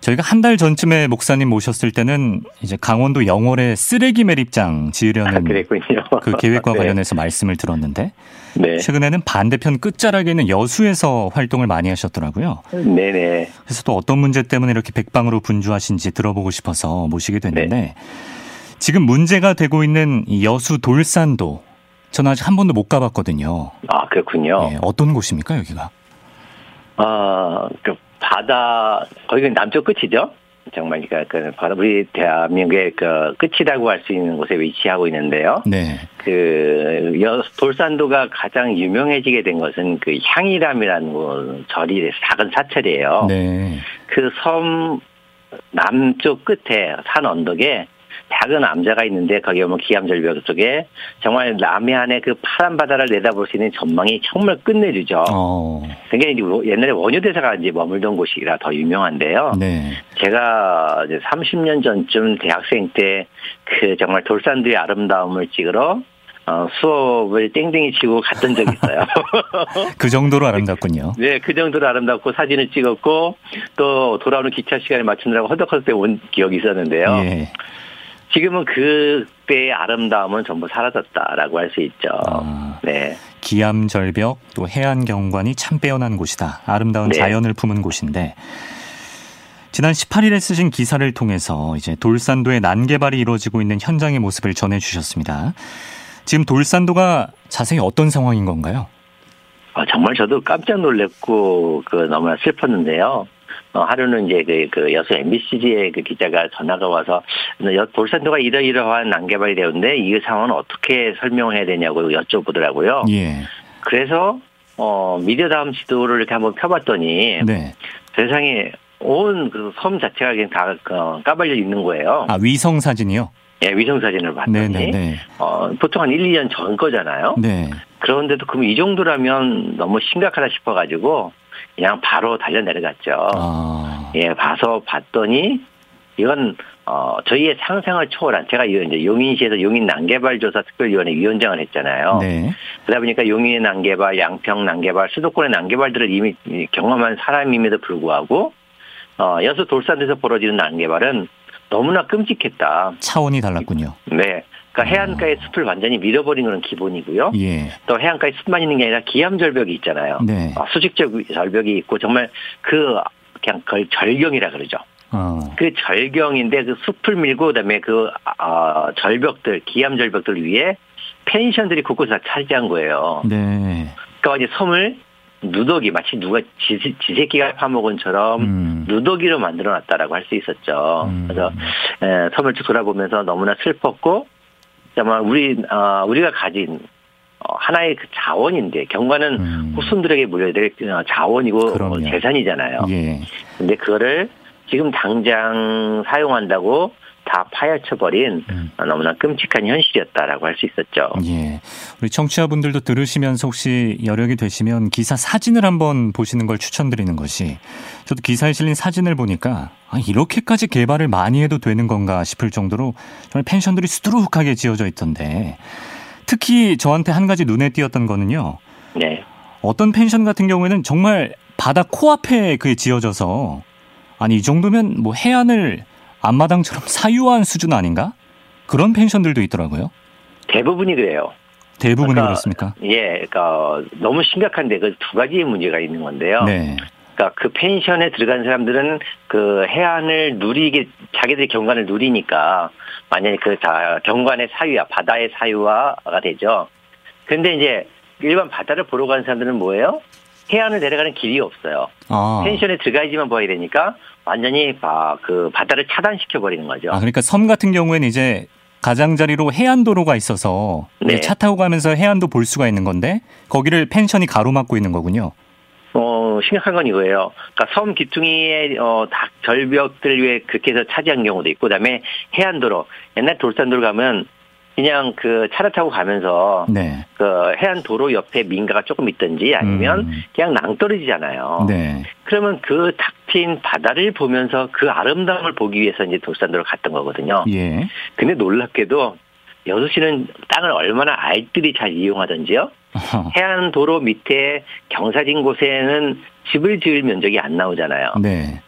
Speaker 1: 저희가 한 달 전쯤에 목사님 모셨을 때는 이제 강원도 영월에 쓰레기 매립장 지으려는
Speaker 3: 아. 그
Speaker 1: 계획과
Speaker 3: 네.
Speaker 1: 관련해서 말씀을 들었는데
Speaker 3: 네.
Speaker 1: 최근에는 반대편 끝자락에 있는 여수에서 활동을 많이 하셨더라고요.
Speaker 3: 네네.
Speaker 1: 그래서 또 어떤 문제 때문에 이렇게 백방으로 분주하신지 들어보고 싶어서 모시게 됐는데
Speaker 3: 네.
Speaker 1: 지금 문제가 되고 있는 이 여수 돌산도 저는 아직 한 번도 못 가봤거든요.
Speaker 3: 아, 그렇군요.
Speaker 1: 예, 어떤 곳입니까 여기가?
Speaker 3: 아, 그 바다, 거기가 남쪽 끝이죠? 정말, 그러니까 그 바다, 우리 대한민국의 그 끝이라고 할 수 있는 곳에 위치하고 있는데요.
Speaker 1: 네,
Speaker 3: 그, 여, 돌산도가 가장 유명해지게 된 것은 그 향이람이라는 그 절이 작은 사찰이에요.
Speaker 1: 네,
Speaker 3: 그 섬 남쪽 끝에 산 언덕에 작은 암자가 있는데 거기 오면 기암절벽 쪽에 정말 남해안의 그 파란 바다를 내다볼 수 있는 전망이 정말 끝내주죠.
Speaker 1: 어,
Speaker 3: 그게 이제 옛날에 원효대사가 이제 머물던 곳이라 더 유명한데요.
Speaker 1: 네,
Speaker 3: 제가 이제 30년 전쯤 대학생 때 그 정말 돌산도의 아름다움을 찍으러 어, 수업을 땡땡이 치고 갔던 적이 있어요.
Speaker 1: 그 정도로 아름답군요.
Speaker 3: 네, 그 정도로 아름답고 사진을 찍었고 또 돌아오는 기차 시간에 맞추느라고 허덕허덕 온 기억이 있었는데요.
Speaker 1: 예,
Speaker 3: 지금은 그때의 아름다움은 전부 사라졌다라고 할 수 있죠.
Speaker 1: 아.
Speaker 3: 네.
Speaker 1: 기암 절벽 또 해안 경관이 참 빼어난 곳이다. 아름다운
Speaker 3: 네.
Speaker 1: 자연을 품은 곳인데 지난 18일에 쓰신 기사를 통해서 이제 돌산도의 난개발이 이루어지고 있는 현장의 모습을 전해 주셨습니다. 지금 돌산도가 자세히 어떤 상황인 건가요?
Speaker 3: 어, 정말 저도 깜짝 놀랐고 그 너무나 슬펐는데요. 어, 하루는 이제 그, 그 여수 MBC의 그 기자가 전화가 와서 여- 돌산도가 이러이러한 난개발이 되었는데 이 상황은 어떻게 설명해야 되냐고 여쭤보더라고요.
Speaker 1: 예.
Speaker 3: 그래서 어 미디어 다음 지도를 이렇게 한번 펴봤더니
Speaker 1: 네.
Speaker 3: 세상에 온 그 섬 자체가 그냥 다 어, 까발려 있는 거예요.
Speaker 1: 아, 위성 사진이요?
Speaker 3: 예, 위성 사진을 봤더니
Speaker 1: 네, 네, 네.
Speaker 3: 어, 보통 한 1, 2년 전 거잖아요.
Speaker 1: 네.
Speaker 3: 그런데도 그럼 이 정도라면 너무 심각하다 싶어가지고 그냥 바로 달려 내려갔죠.
Speaker 1: 아.
Speaker 3: 예, 봐서 봤더니 이건 어 저희의 상상을 초월한 제가 이제 용인시에서 용인 난개발 조사 특별위원회 위원장을 했잖아요.
Speaker 1: 네.
Speaker 3: 그러다 보니까 용인의 난개발, 양평 난개발, 수도권의 난개발들을 이미 경험한 사람임에도 불구하고 어 여수 돌산에서 벌어지는 난개발은 너무나 끔찍했다.
Speaker 1: 차원이 달랐군요.
Speaker 3: 네. 그러니까 해안가의 숲을 완전히 밀어버린 건 기본이고요.
Speaker 1: 예.
Speaker 3: 또 해안가에 숲만 있는 게 아니라 기암 절벽이 있잖아요.
Speaker 1: 네.
Speaker 3: 어, 수직적 절벽이 있고 정말 그 그냥 그걸 절경이라 그러죠.
Speaker 1: 어.
Speaker 3: 그 절경인데 그 숲을 밀고 그다음에 그 어, 절벽들 기암 절벽들 위에 펜션들이 곳곳에 다 차지한 거예요.
Speaker 1: 네.
Speaker 3: 그러니까 이제 섬을 누더기 마치 누가 지, 지새끼가 파먹은 처럼
Speaker 1: 음.
Speaker 3: 누더기로 만들어놨다라고 할 수 있었죠.
Speaker 1: 음.
Speaker 3: 그래서 에, 섬을 쭉 돌아보면서 너무나 슬펐고 정말 우리 어, 우리가 가진 어, 하나의 그 자원인데 경관은
Speaker 1: 음.
Speaker 3: 후손들에게 물려야 될 어, 자원이고
Speaker 1: 그럼요.
Speaker 3: 재산이잖아요.
Speaker 1: 예.
Speaker 3: 근데 그거를 지금 당장 사용한다고 다 파헤쳐버린
Speaker 1: 음.
Speaker 3: 너무나 끔찍한 현실이었다라고 할 수 있었죠.
Speaker 1: 예. 우리 청취자분들도 들으시면서 혹시 여력이 되시면 기사 사진을 한번 보시는 걸 추천드리는 것이 저도 기사에 실린 사진을 보니까 아, 이렇게까지 개발을 많이 해도 되는 건가 싶을 정도로 정말 펜션들이 수두룩하게 지어져 있던데 특히 저한테 한 가지 눈에 띄었던 거는요.
Speaker 3: 네.
Speaker 1: 어떤 펜션 같은 경우에는 정말 바다 코앞에 그게 지어져서 아니 이 정도면 뭐 해안을 앞마당처럼 사유한 수준 아닌가? 그런 펜션들도 있더라고요.
Speaker 3: 대부분이 그래요.
Speaker 1: 대부분이
Speaker 3: 그러니까
Speaker 1: 그렇습니까?
Speaker 3: 예, 그러니까 너무 심각한데 그 두 가지의 문제가 있는 건데요.
Speaker 1: 네.
Speaker 3: 그러니까 그 펜션에 들어간 사람들은 그 해안을 누리게 자기들이 경관을 누리니까 만약에 그 자, 경관의 사유야 바다의 사유화가 되죠. 근데 이제 일반 바다를 보러 가는 사람들은 뭐예요? 해안을 내려가는 길이 없어요.
Speaker 1: 아.
Speaker 3: 펜션에 들어가야지만 보아야 되니까 완전히 바, 그 바다를 차단시켜 버리는 거죠.
Speaker 1: 아, 그러니까 섬 같은 경우에는 이제 가장자리로 해안도로가 있어서
Speaker 3: 네.
Speaker 1: 차 타고 가면서 해안도 볼 수가 있는 건데 거기를 펜션이 가로막고 있는 거군요.
Speaker 3: 어, 심각한 건 이거예요. 그러니까 섬 기퉁이의 어, 다 절벽들 위에 그렇게 해서 차지한 경우도 있고, 그다음에 해안도로 옛날 돌산도로 가면 그냥 그 차를 타고 가면서
Speaker 1: 네.
Speaker 3: 그 해안 도로 옆에 민가가 조금 있든지 아니면
Speaker 1: 음.
Speaker 3: 그냥 낭떠러지잖아요.
Speaker 1: 네.
Speaker 3: 그러면 그 탁 트인 바다를 보면서 그 아름다움을 보기 위해서 이제 돌산도로 갔던 거거든요.
Speaker 1: 예.
Speaker 3: 근데 놀랍게도 여수 씨는 땅을 얼마나 알뜰히 잘 이용하던지요.
Speaker 1: 어허.
Speaker 3: 해안 도로 밑에 경사진 곳에는 집을 지을 면적이 안 나오잖아요.
Speaker 1: 네.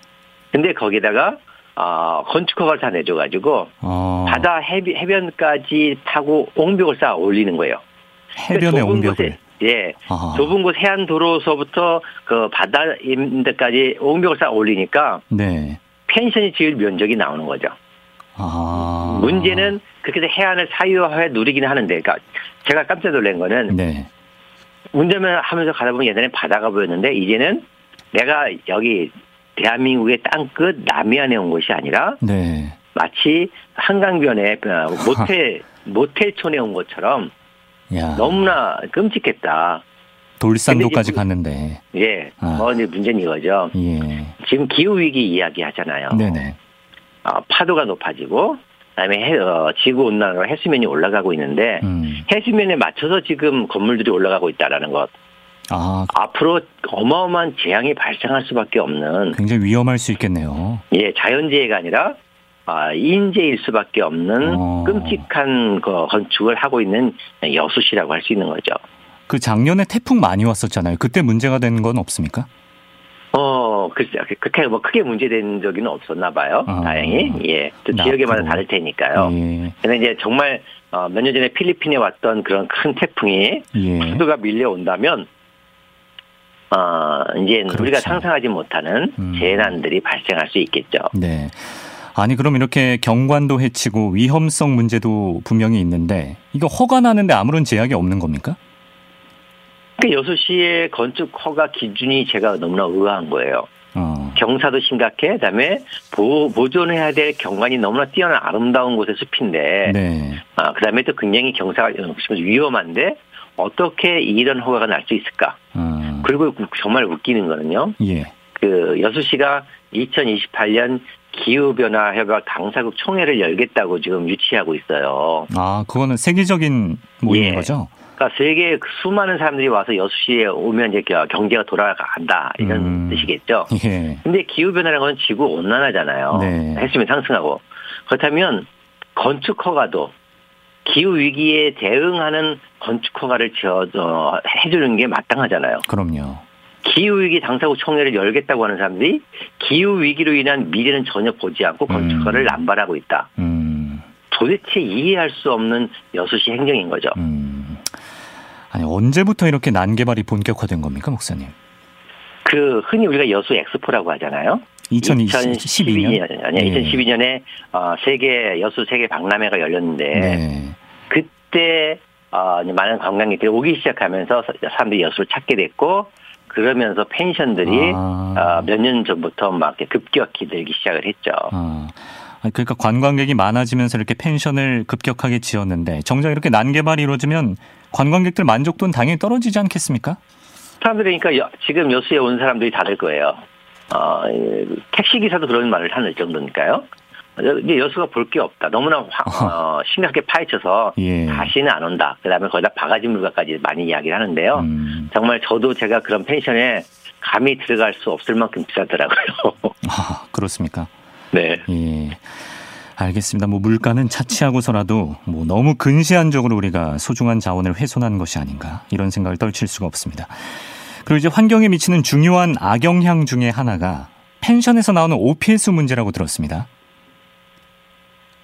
Speaker 3: 근데 거기다가 어, 건축허가를 다 내줘가지고
Speaker 1: 어.
Speaker 3: 바다 해비, 해변까지 타고 옹벽을 쌓아 올리는 거예요. 좁은
Speaker 1: 옹벽을.
Speaker 3: 곳에, 예,
Speaker 1: 아.
Speaker 3: 좁은 곳 해안 도로서부터 그 바다 인데까지 옹벽을 쌓아 올리니까
Speaker 1: 네.
Speaker 3: 펜션이 지을 면적이 나오는 거죠.
Speaker 1: 아.
Speaker 3: 문제는 그렇게 해서 해안을 사유화해 누리기는 하는데, 그러니까 제가 깜짝 놀란 거는
Speaker 1: 네.
Speaker 3: 운전을 하면서 가다 보면 예전에 바다가 보였는데 이제는 내가 여기 대한민국의 땅끝 남해안에 온 곳이 아니라
Speaker 1: 네.
Speaker 3: 마치 한강변에 어, 모텔 모텔촌에 온 것처럼
Speaker 1: 야.
Speaker 3: 너무나 끔찍했다.
Speaker 1: 돌산도까지 갔는데.
Speaker 3: 예,
Speaker 1: 아.
Speaker 3: 뭐 이제 문제는 이거죠.
Speaker 1: 예.
Speaker 3: 지금 기후 위기 이야기 하잖아요.
Speaker 1: 네네.
Speaker 3: 어, 파도가 높아지고 그다음에 해, 어, 지구 온난화가 해수면이 올라가고 있는데
Speaker 1: 음.
Speaker 3: 해수면에 맞춰서 지금 건물들이 올라가고 있다라는 것.
Speaker 1: 아,
Speaker 3: 앞으로 어마어마한 재앙이 발생할 수밖에 없는
Speaker 1: 굉장히 위험할 수 있겠네요.
Speaker 3: 예 자연재해가 아니라 아, 인재일 수밖에 없는
Speaker 1: 어.
Speaker 3: 끔찍한 그 건축을 하고 있는 여수시라고 할 수 있는 거죠.
Speaker 1: 그 작년에 태풍 많이 왔었잖아요. 그때 문제가 된건 없습니까?
Speaker 3: 어, 글쎄, 그렇게 뭐 크게 문제된 적은 없었나 봐요.
Speaker 1: 아.
Speaker 3: 다행히. 예. 또
Speaker 1: 네,
Speaker 3: 지역에마다. 다를 테니까요.
Speaker 1: 예.
Speaker 3: 근데 이제 정말 어, 몇 년 전에 필리핀에 왔던 그런 큰 태풍이
Speaker 1: 예.
Speaker 3: 수도가 밀려온다면 어, 이제
Speaker 1: 그렇죠.
Speaker 3: 우리가 상상하지 못하는
Speaker 1: 음.
Speaker 3: 재난들이 발생할 수 있겠죠.
Speaker 1: 네. 아니 그럼 이렇게 경관도 해치고 위험성 문제도 분명히 있는데 이거 허가 나는데 아무런 제약이 없는 겁니까?
Speaker 3: 그 여수시의 건축 허가 기준이 제가 너무나 의아한 거예요.
Speaker 1: 어.
Speaker 3: 경사도 심각해, 그다음에 보, 보존해야 될 경관이 너무나 뛰어난 아름다운 곳의 숲인데,
Speaker 1: 네.
Speaker 3: 아, 그다음에 또 굉장히 경사가 위험한데 어떻게 이런 허가가 날 수 있을까?
Speaker 1: 어.
Speaker 3: 그리고 정말 웃기는 거는요.
Speaker 1: 예.
Speaker 3: 그 여수시가 2028년 기후변화 협약 당사국 총회를 열겠다고 지금 유치하고 있어요.
Speaker 1: 아 그거는 세계적인 모임인
Speaker 3: 예.
Speaker 1: 거죠?
Speaker 3: 그러니까 세계 수많은 사람들이 와서 여수시에 오면 이제 경제가 돌아간다 이런
Speaker 1: 음.
Speaker 3: 뜻이겠죠.
Speaker 1: 예.
Speaker 3: 근데 기후 변화라는 건 지구 온난화잖아요.
Speaker 1: 네.
Speaker 3: 해수면 상승하고. 그렇다면 건축 허가도 기후 위기에 대응하는 건축 허가를 지어 어, 해주는 게 마땅하잖아요.
Speaker 1: 그럼요.
Speaker 3: 기후 위기 당사국 총회를 열겠다고 하는 사람들이 기후 위기로 인한 미래는 전혀 보지 않고 건축
Speaker 1: 음.
Speaker 3: 허가를 남발하고 있다.
Speaker 1: 음.
Speaker 3: 도대체 이해할 수 없는 여수시 행정인 거죠.
Speaker 1: 음. 아니 언제부터 이렇게 난개발이 본격화된 겁니까, 목사님?
Speaker 3: 그 흔히 우리가 여수 엑스포라고 하잖아요.
Speaker 1: 2012년.
Speaker 3: 2012년, 아니,
Speaker 1: 예.
Speaker 3: 2012년에 어, 세계 여수 세계 박람회가 열렸는데
Speaker 1: 네.
Speaker 3: 그때 어, 많은 관광객들이 오기 시작하면서 사람들이 여수를 찾게 됐고 그러면서 펜션들이
Speaker 1: 아.
Speaker 3: 어, 몇년 전부터 막 급격히 늘기 시작을 했죠.
Speaker 1: 아. 그러니까 관광객이 많아지면서 이렇게 펜션을 급격하게 지었는데 정작 이렇게 난개발이 이루어지면 관광객들 만족도는 당연히 떨어지지 않겠습니까?
Speaker 3: 사람들이 그러니까 여- 지금 여수에 온 사람들이 다를 거예요. 어, 이, 택시 기사도 그런 말을 하는 정도니까요. 여- 이제 여수가 볼 게 없다. 너무나 화- 어, 심각하게 파헤쳐서
Speaker 1: 예.
Speaker 3: 다시는 안 온다. 그다음에 거기다 바가지 물가까지 많이 이야기를 하는데요.
Speaker 1: 음.
Speaker 3: 정말 저도 제가 그런 펜션에 감히 들어갈 수 없을 만큼 비싸더라고요.
Speaker 1: 아, 그렇습니까?
Speaker 3: 네.
Speaker 1: 예. 알겠습니다. 뭐 물가는 차치하고서라도 뭐 너무 근시안적으로 우리가 소중한 자원을 훼손한 것이 아닌가 이런 생각을 떨칠 수가 없습니다. 그리고 이제 환경에 미치는 중요한 악영향 중에 하나가 펜션에서 나오는 OPS 문제라고 들었습니다.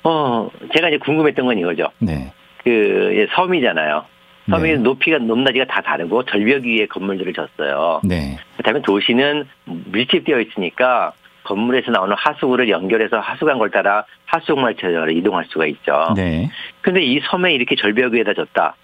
Speaker 3: 어, 제가 이제 궁금했던 건 이거죠.
Speaker 1: 네.
Speaker 3: 그, 예, 섬이잖아요. 섬이
Speaker 1: 네.
Speaker 3: 높이가 높낮이가 다 다르고 절벽 위에 건물들을 졌어요.
Speaker 1: 네.
Speaker 3: 그다음에 도시는 밀집되어 있으니까 건물에서 나오는 하수구를 연결해서 하수관 걸 따라 하수정말처럼 이동할 수가 있죠.
Speaker 1: 네.
Speaker 3: 근데 이 섬에 이렇게 절벽 위에다 졌다.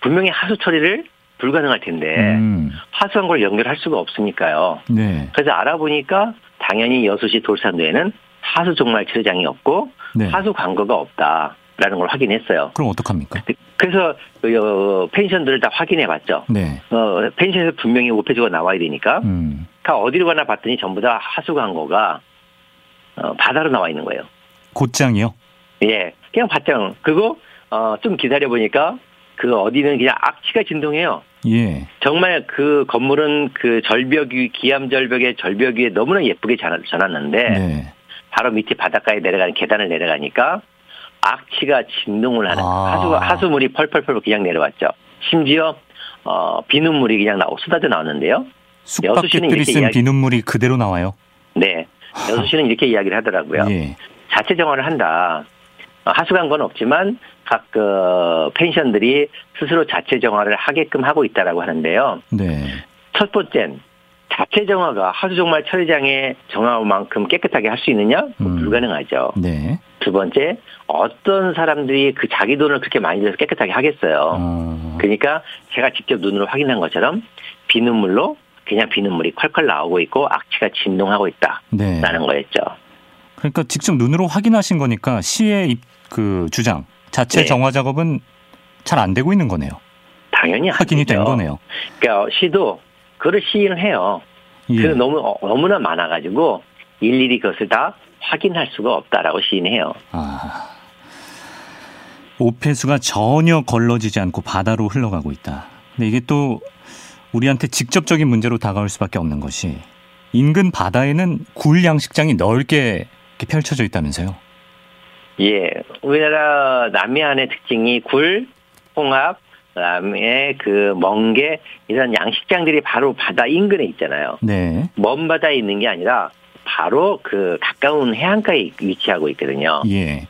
Speaker 3: 분명히 하수 처리를 불가능할 텐데
Speaker 1: 음.
Speaker 3: 하수관걸 연결할 수가 없으니까요.
Speaker 1: 네.
Speaker 3: 그래서 알아보니까 당연히 여수시 돌산도에는 하수 종말 처리장이 없고
Speaker 1: 네.
Speaker 3: 하수 광고가 없다라는 걸 확인했어요.
Speaker 1: 그럼 어떡합니까?
Speaker 3: 그래서 그, 어, 펜션들을 다 확인해봤죠.
Speaker 1: 네.
Speaker 3: 어, 펜션에서 분명히 오페주가 나와야 되니까
Speaker 1: 음.
Speaker 3: 다 어디로 가나 봤더니 전부 다 하수 광고가 어, 바다로 나와 있는 거예요.
Speaker 1: 곧장이요?
Speaker 3: 예, 그냥 봤죠. 그리고 어, 좀 기다려 보니까 그 어디는 그냥 악취가 진동해요.
Speaker 1: 예.
Speaker 3: 정말 그 건물은 그 절벽 위 기암 절벽의 절벽 위에 너무나 예쁘게 전- 전놨는데
Speaker 1: 네.
Speaker 3: 바로 밑에 바닷가에 내려가는 계단을 내려가니까 악취가 진동을 하는
Speaker 1: 아.
Speaker 3: 하수 하수물이 펄펄펄 그냥 내려왔죠. 심지어 어, 비눗물이 그냥 나오 쏟아져 나왔는데요. 이렇게
Speaker 1: 쓴
Speaker 3: 이야기-
Speaker 1: 비눗물이 그대로 나와요.
Speaker 3: 네, 여수시는 이렇게 이야기를 하더라고요.
Speaker 1: 예.
Speaker 3: 자체 정화를 한다. 어, 하수관 건 없지만 각 그 펜션들이 스스로 자체 정화를 하게끔 하고 있다라고 하는데요.
Speaker 1: 네.
Speaker 3: 첫 번째는 자체 정화가 하수 정말 처리장의 정화만큼 깨끗하게 할 수 있느냐?
Speaker 1: 음.
Speaker 3: 불가능하죠.
Speaker 1: 네.
Speaker 3: 두 번째, 어떤 사람들이 그 자기 돈을 그렇게 많이 들여서 깨끗하게 하겠어요.
Speaker 1: 어.
Speaker 3: 그러니까 제가 직접 눈으로 확인한 것처럼 비눗물로 그냥 비눗물이 콸콸 나오고 있고 악취가 진동하고
Speaker 1: 네.
Speaker 3: 있다라는 거였죠.
Speaker 1: 그러니까 직접 눈으로 확인하신 거니까 시의 입- 그 주장 자체
Speaker 3: 네.
Speaker 1: 정화 작업은 잘 안 되고 있는 거네요.
Speaker 3: 당연히 안
Speaker 1: 확인이 된
Speaker 3: 되죠.
Speaker 1: 거네요.
Speaker 3: 그러니까 시도 그걸 시인을 해요.
Speaker 1: 예.
Speaker 3: 그 너무 어, 너무나 많아가지고 일일이 그것을 다 확인할 수가 없다라고 시인해요.
Speaker 1: 아. 오폐수가 전혀 걸러지지 않고 바다로 흘러가고 있다. 근데 이게 또 우리한테 직접적인 문제로 다가올 수밖에 없는 것이 인근 바다에는 굴 양식장이 넓게 펼쳐져 있다면서요.
Speaker 3: 예, 우리나라 남해안의 특징이 굴, 홍합, 그다음에 그 멍게 이런 양식장들이 바로 바다 인근에 있잖아요.
Speaker 1: 네.
Speaker 3: 먼 바다에 있는 게 아니라 바로 그 가까운 해안가에 위치하고 있거든요.
Speaker 1: 예.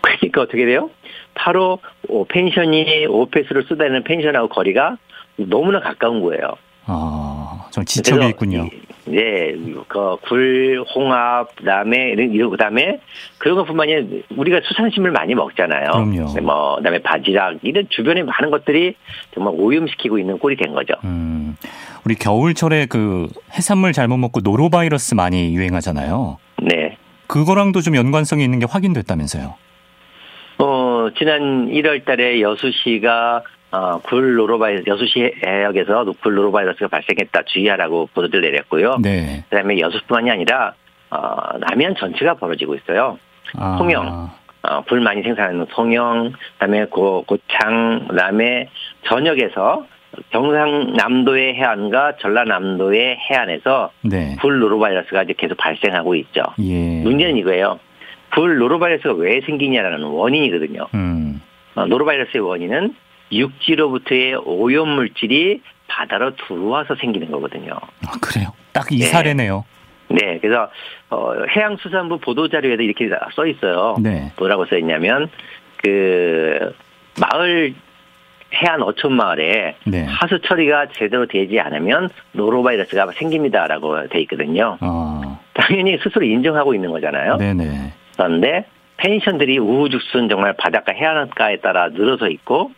Speaker 3: 그러니까 어떻게 돼요? 바로 오, 펜션이 오페스를 쏟아내는 펜션하고 거리가 너무나 가까운 거예요.
Speaker 1: 아, 좀 지척에 있군요.
Speaker 3: 이- 네, 그 굴, 홍합, 그다음에 이런 이런 그다음에 그런 것뿐만이 아니라 우리가 수산심을 많이 먹잖아요.
Speaker 1: 그럼요.
Speaker 3: 뭐 그다음에 바지락 이런 주변에 많은 것들이 정말 오염시키고 있는 꼴이 된 거죠.
Speaker 1: 음, 우리 겨울철에 그 해산물 잘못 먹고 노로바이러스 많이 유행하잖아요.
Speaker 3: 네.
Speaker 1: 그거랑도 좀 연관성이 있는 게 확인됐다면서요.
Speaker 3: 어, 지난 1월 달에 여수시가 어, 굴 노로바이러스, 여수시 해역에서 굴 노로바이러스가 발생했다 주의하라고 보도를 내렸고요.
Speaker 1: 네.
Speaker 3: 그 다음에 여수뿐만이 아니라 어, 남해안 전체가 벌어지고 있어요.
Speaker 1: 아,
Speaker 3: 통영. 어, 굴 많이 생산하는 통영, 그다음에 고, 고창, 그다음에 전역에서 경상남도의 해안과 전라남도의 해안에서
Speaker 1: 네.
Speaker 3: 굴 노로바이러스가 이제 계속 발생하고 있죠.
Speaker 1: 예.
Speaker 3: 문제는 이거예요. 굴 노로바이러스가 왜 생기냐라는 원인이거든요.
Speaker 1: 음.
Speaker 3: 어, 노로바이러스의 원인은 육지로부터의 오염 물질이 바다로 들어와서 생기는 거거든요.
Speaker 1: 아, 그래요. 딱이
Speaker 3: 네.
Speaker 1: 사례네요.
Speaker 3: 네, 그래서 어, 해양수산부 보도자료에도 이렇게 써 있어요.
Speaker 1: 네.
Speaker 3: 뭐라고 써 있냐면 그 마을 해안 어촌 마을에
Speaker 1: 네.
Speaker 3: 하수 처리가 제대로 되지 않으면 노로바이러스가 생깁니다라고 돼 있거든요.
Speaker 1: 아,
Speaker 3: 당연히 스스로 인정하고 있는 거잖아요.
Speaker 1: 네네.
Speaker 3: 그런데 펜션들이 우후죽순 정말 바닷가 해안가에 따라 늘어서 있고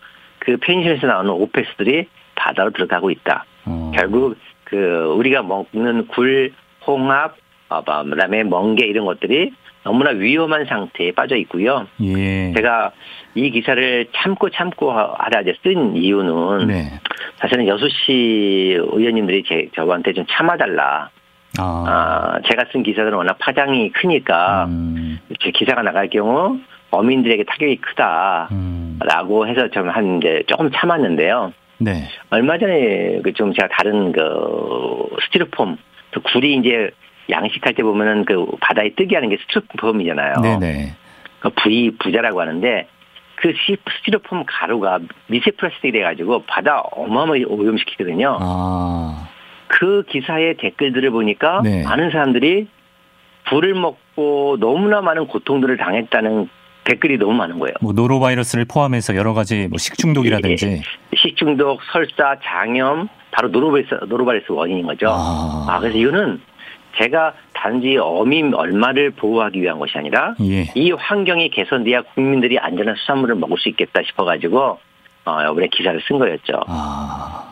Speaker 3: 그 펜션에서 나오는 오페스들이 바다로 들어가고 있다.
Speaker 1: 어,
Speaker 3: 결국 그 우리가 먹는 굴, 홍합, 어, 그다음에 멍게 이런 것들이 너무나 위험한 상태에 빠져 있고요.
Speaker 1: 예.
Speaker 3: 제가 이 기사를 참고 참고 하라 이제 쓴 이유는
Speaker 1: 네.
Speaker 3: 사실은 여수시 의원님들이 제, 저한테 좀 참아달라.
Speaker 1: 아,
Speaker 3: 아, 제가 쓴 기사들은 워낙 파장이 크니까
Speaker 1: 음,
Speaker 3: 제 기사가 나갈 경우 어민들에게 타격이 크다라고
Speaker 1: 음,
Speaker 3: 해서 좀 한 이제 조금 참았는데요.
Speaker 1: 네.
Speaker 3: 얼마 전에 그 좀 제가 다른 그 스티로폼 그 굴이 이제 양식할 때 보면은 그 바다에 뜨게 하는 게 스티로폼이잖아요.
Speaker 1: 네네.
Speaker 3: 그 V 부자라고 하는데 그 시- 스티로폼 가루가 미세 플라스틱이 돼가지고 바다 어마어마하게 오염시키거든요.
Speaker 1: 아,
Speaker 3: 그 기사의 댓글들을 보니까
Speaker 1: 네.
Speaker 3: 많은 사람들이 굴을 먹고 너무나 많은 고통들을 당했다는 댓글이 너무 많은 거예요.
Speaker 1: 뭐 노로바이러스를 포함해서 여러 가지 뭐 식중독이라든지
Speaker 3: 예, 식중독, 설사, 장염, 바로 노로바이러스, 노로바이러스 원인인 거죠.
Speaker 1: 아.
Speaker 3: 아, 그래서 이거는 제가 단지 어민 얼마를 보호하기 위한 것이 아니라
Speaker 1: 예.
Speaker 3: 이 환경이 개선돼야 국민들이 안전한 수산물을 먹을 수 있겠다 싶어가지고 어, 이번에 기사를 쓴 거였죠.
Speaker 1: 아.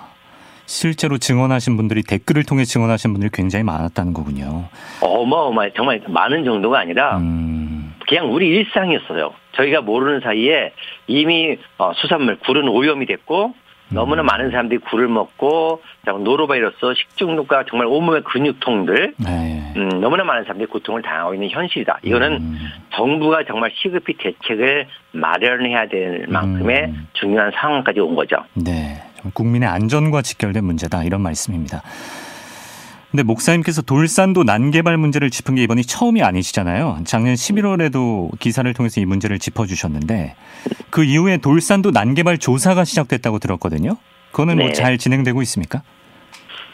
Speaker 1: 실제로 증언하신 분들이 댓글을 통해 증언하신 분들이 굉장히 많았다는 거군요.
Speaker 3: 어마어마 정말 많은 정도가 아니라
Speaker 1: 음.
Speaker 3: 그냥 우리 일상이었어요. 저희가 모르는 사이에 이미 어, 수산물 굴은 오염이 됐고 너무나
Speaker 1: 음.
Speaker 3: 많은 사람들이 굴을 먹고 노로바이러스, 식중독과 정말 온몸의 근육통들
Speaker 1: 네.
Speaker 3: 음, 너무나 많은 사람들이 고통을 당하고 있는 현실이다. 이거는
Speaker 1: 음.
Speaker 3: 정부가 정말 시급히 대책을 마련해야 될 만큼의
Speaker 1: 음.
Speaker 3: 중요한 상황까지 온 거죠.
Speaker 1: 네. 좀 국민의 안전과 직결된 문제다 이런 말씀입니다. 근데 목사님께서 돌산도 난개발 문제를 짚은 게 이번이 처음이 아니시잖아요. 작년 11월에도 기사를 통해서 이 문제를 짚어주셨는데 그 이후에 돌산도 난개발 조사가 시작됐다고 들었거든요. 그거는 뭐
Speaker 3: 네.
Speaker 1: 잘 진행되고 있습니까?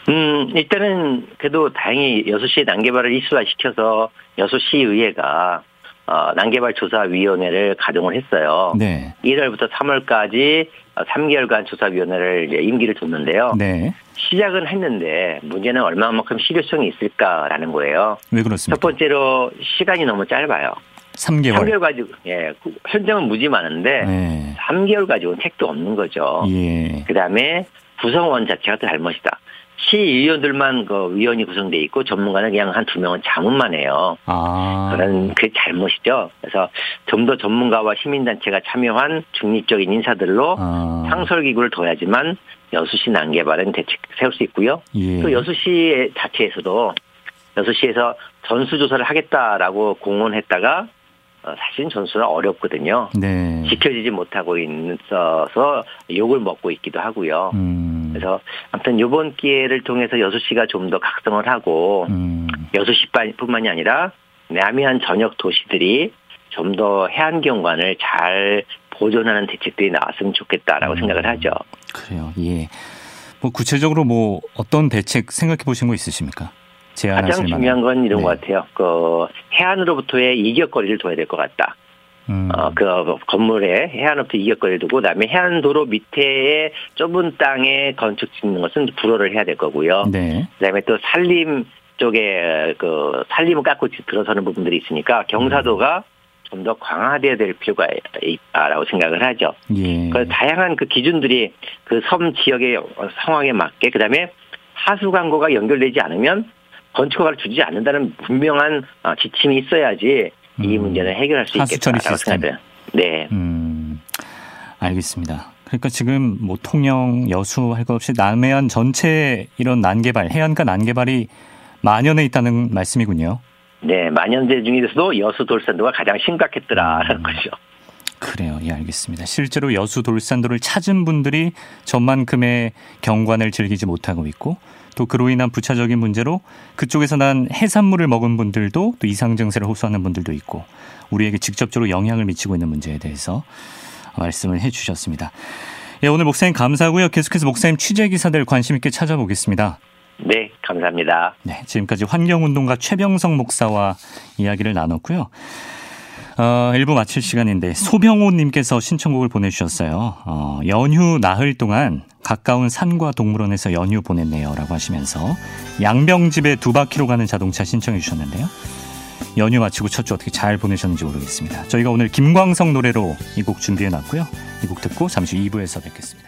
Speaker 3: 음, 일단은 그래도 다행히 여수시의 난개발을 이슈화시켜서 여수시의회가 어, 난개발 조사위원회를 가동을 했어요.
Speaker 1: 네.
Speaker 3: 1월부터 3월까지 3개월간 조사위원회를 이제 임기를 뒀는데요.
Speaker 1: 네.
Speaker 3: 시작은 했는데 문제는 얼마만큼 실효성이 있을까라는 거예요. 왜첫
Speaker 1: 그렇습니까?
Speaker 3: 번째로 시간이 너무 짧아요.
Speaker 1: 3개월.
Speaker 3: 3개월 가지고 예 현장은 무지 많은데
Speaker 1: 네.
Speaker 3: 3개월 가지고는 택도 없는 거죠.
Speaker 1: 예.
Speaker 3: 그다음에 구성원 자체가 또 잘못이다. 시의원들만 그 위원이 구성돼 있고 전문가는 그냥 한 두 명은 자문만 해요.
Speaker 1: 아.
Speaker 3: 그런 그 잘못이죠. 그래서 좀 더 전문가와 시민단체가 참여한 중립적인 인사들로
Speaker 1: 아.
Speaker 3: 상설기구를 둬야지만 여수시 난개발은 대책 세울 수 있고요.
Speaker 1: 예.
Speaker 3: 또 여수시 자체에서도 여수시에서 전수조사를 하겠다라고 공언했다가 어, 사실은 전수는 어렵거든요.
Speaker 1: 네.
Speaker 3: 지켜지지 못하고 있어서 욕을 먹고 있기도 하고요.
Speaker 1: 음.
Speaker 3: 그래서 아무튼 이번 기회를 통해서 여수시가 좀 더 각성을 하고
Speaker 1: 음.
Speaker 3: 여수시뿐만이 아니라 남해안 전역 도시들이 좀 더 해안 경관을 잘 보존하는 대책들이 나왔으면 좋겠다라고
Speaker 1: 음.
Speaker 3: 생각을 하죠.
Speaker 1: 그래요. 예. 뭐 구체적으로 뭐 어떤 대책 생각해 보신 거 있으십니까?
Speaker 3: 가장. 중요한 건 이런
Speaker 1: 네.
Speaker 3: 것 같아요. 그 해안으로부터의 이격거리를 둬야 될 것 같다.
Speaker 1: 음.
Speaker 3: 어, 그 건물에 해안으로부터 이격거리를 두고 그다음에 해안도로 밑에 좁은 땅에 건축 짓는 것은 불허를 해야 될 거고요.
Speaker 1: 네.
Speaker 3: 그다음에 또 산림 쪽에 그 산림을 깎고 들어서는 부분들이 있으니까 경사도가 좀 더 강화돼야 될 필요가 있다라고 생각을 하죠.
Speaker 1: 예.
Speaker 3: 그 다양한 그 기준들이 그 섬 지역의 상황에 맞게 그다음에 하수 광고가 연결되지 않으면 건축 허가를 주지 않는다는 분명한 어, 지침이 있어야지 이
Speaker 1: 음.
Speaker 3: 문제는 해결할 수 있겠다라고. 생각해요. 네.
Speaker 1: 음. 알겠습니다. 그러니까 지금 뭐 통영, 여수 할 것 없이 남해안 전체 이런 난개발, 해안가 난개발이 만연해 있다는 말씀이군요.
Speaker 3: 네, 만연대 중에서도 여수 돌산도가 가장 심각했더라라는
Speaker 1: 음.
Speaker 3: 거죠.
Speaker 1: 그래요. 예, 알겠습니다. 실제로 여수 돌산도를 찾은 분들이 저만큼의 경관을 즐기지 못하고 있고 또 그로 인한 부차적인 문제로 그쪽에서 난 해산물을 먹은 분들도 또 이상 증세를 호소하는 분들도 있고 우리에게 직접적으로 영향을 미치고 있는 문제에 대해서 말씀을 해 주셨습니다. 예, 오늘 목사님 감사하고요. 계속해서 목사님 취재 기사들 관심 있게 찾아보겠습니다.
Speaker 3: 네, 감사합니다.
Speaker 1: 네, 지금까지 환경운동가 최병성 목사와 이야기를 나눴고요. 어, 1부 마칠 시간인데 소병호님께서 신청곡을 보내주셨어요. 어, 연휴 나흘 동안 가까운 산과 동물원에서 연휴 보냈네요라고 하시면서 양병집에 두 바퀴로 가는 자동차 신청해 주셨는데요. 연휴 마치고 첫 주 어떻게 잘 보내셨는지 모르겠습니다. 저희가 오늘 김광석 노래로 이 곡 준비해 놨고요. 이 곡 듣고 잠시 후 2부에서 뵙겠습니다.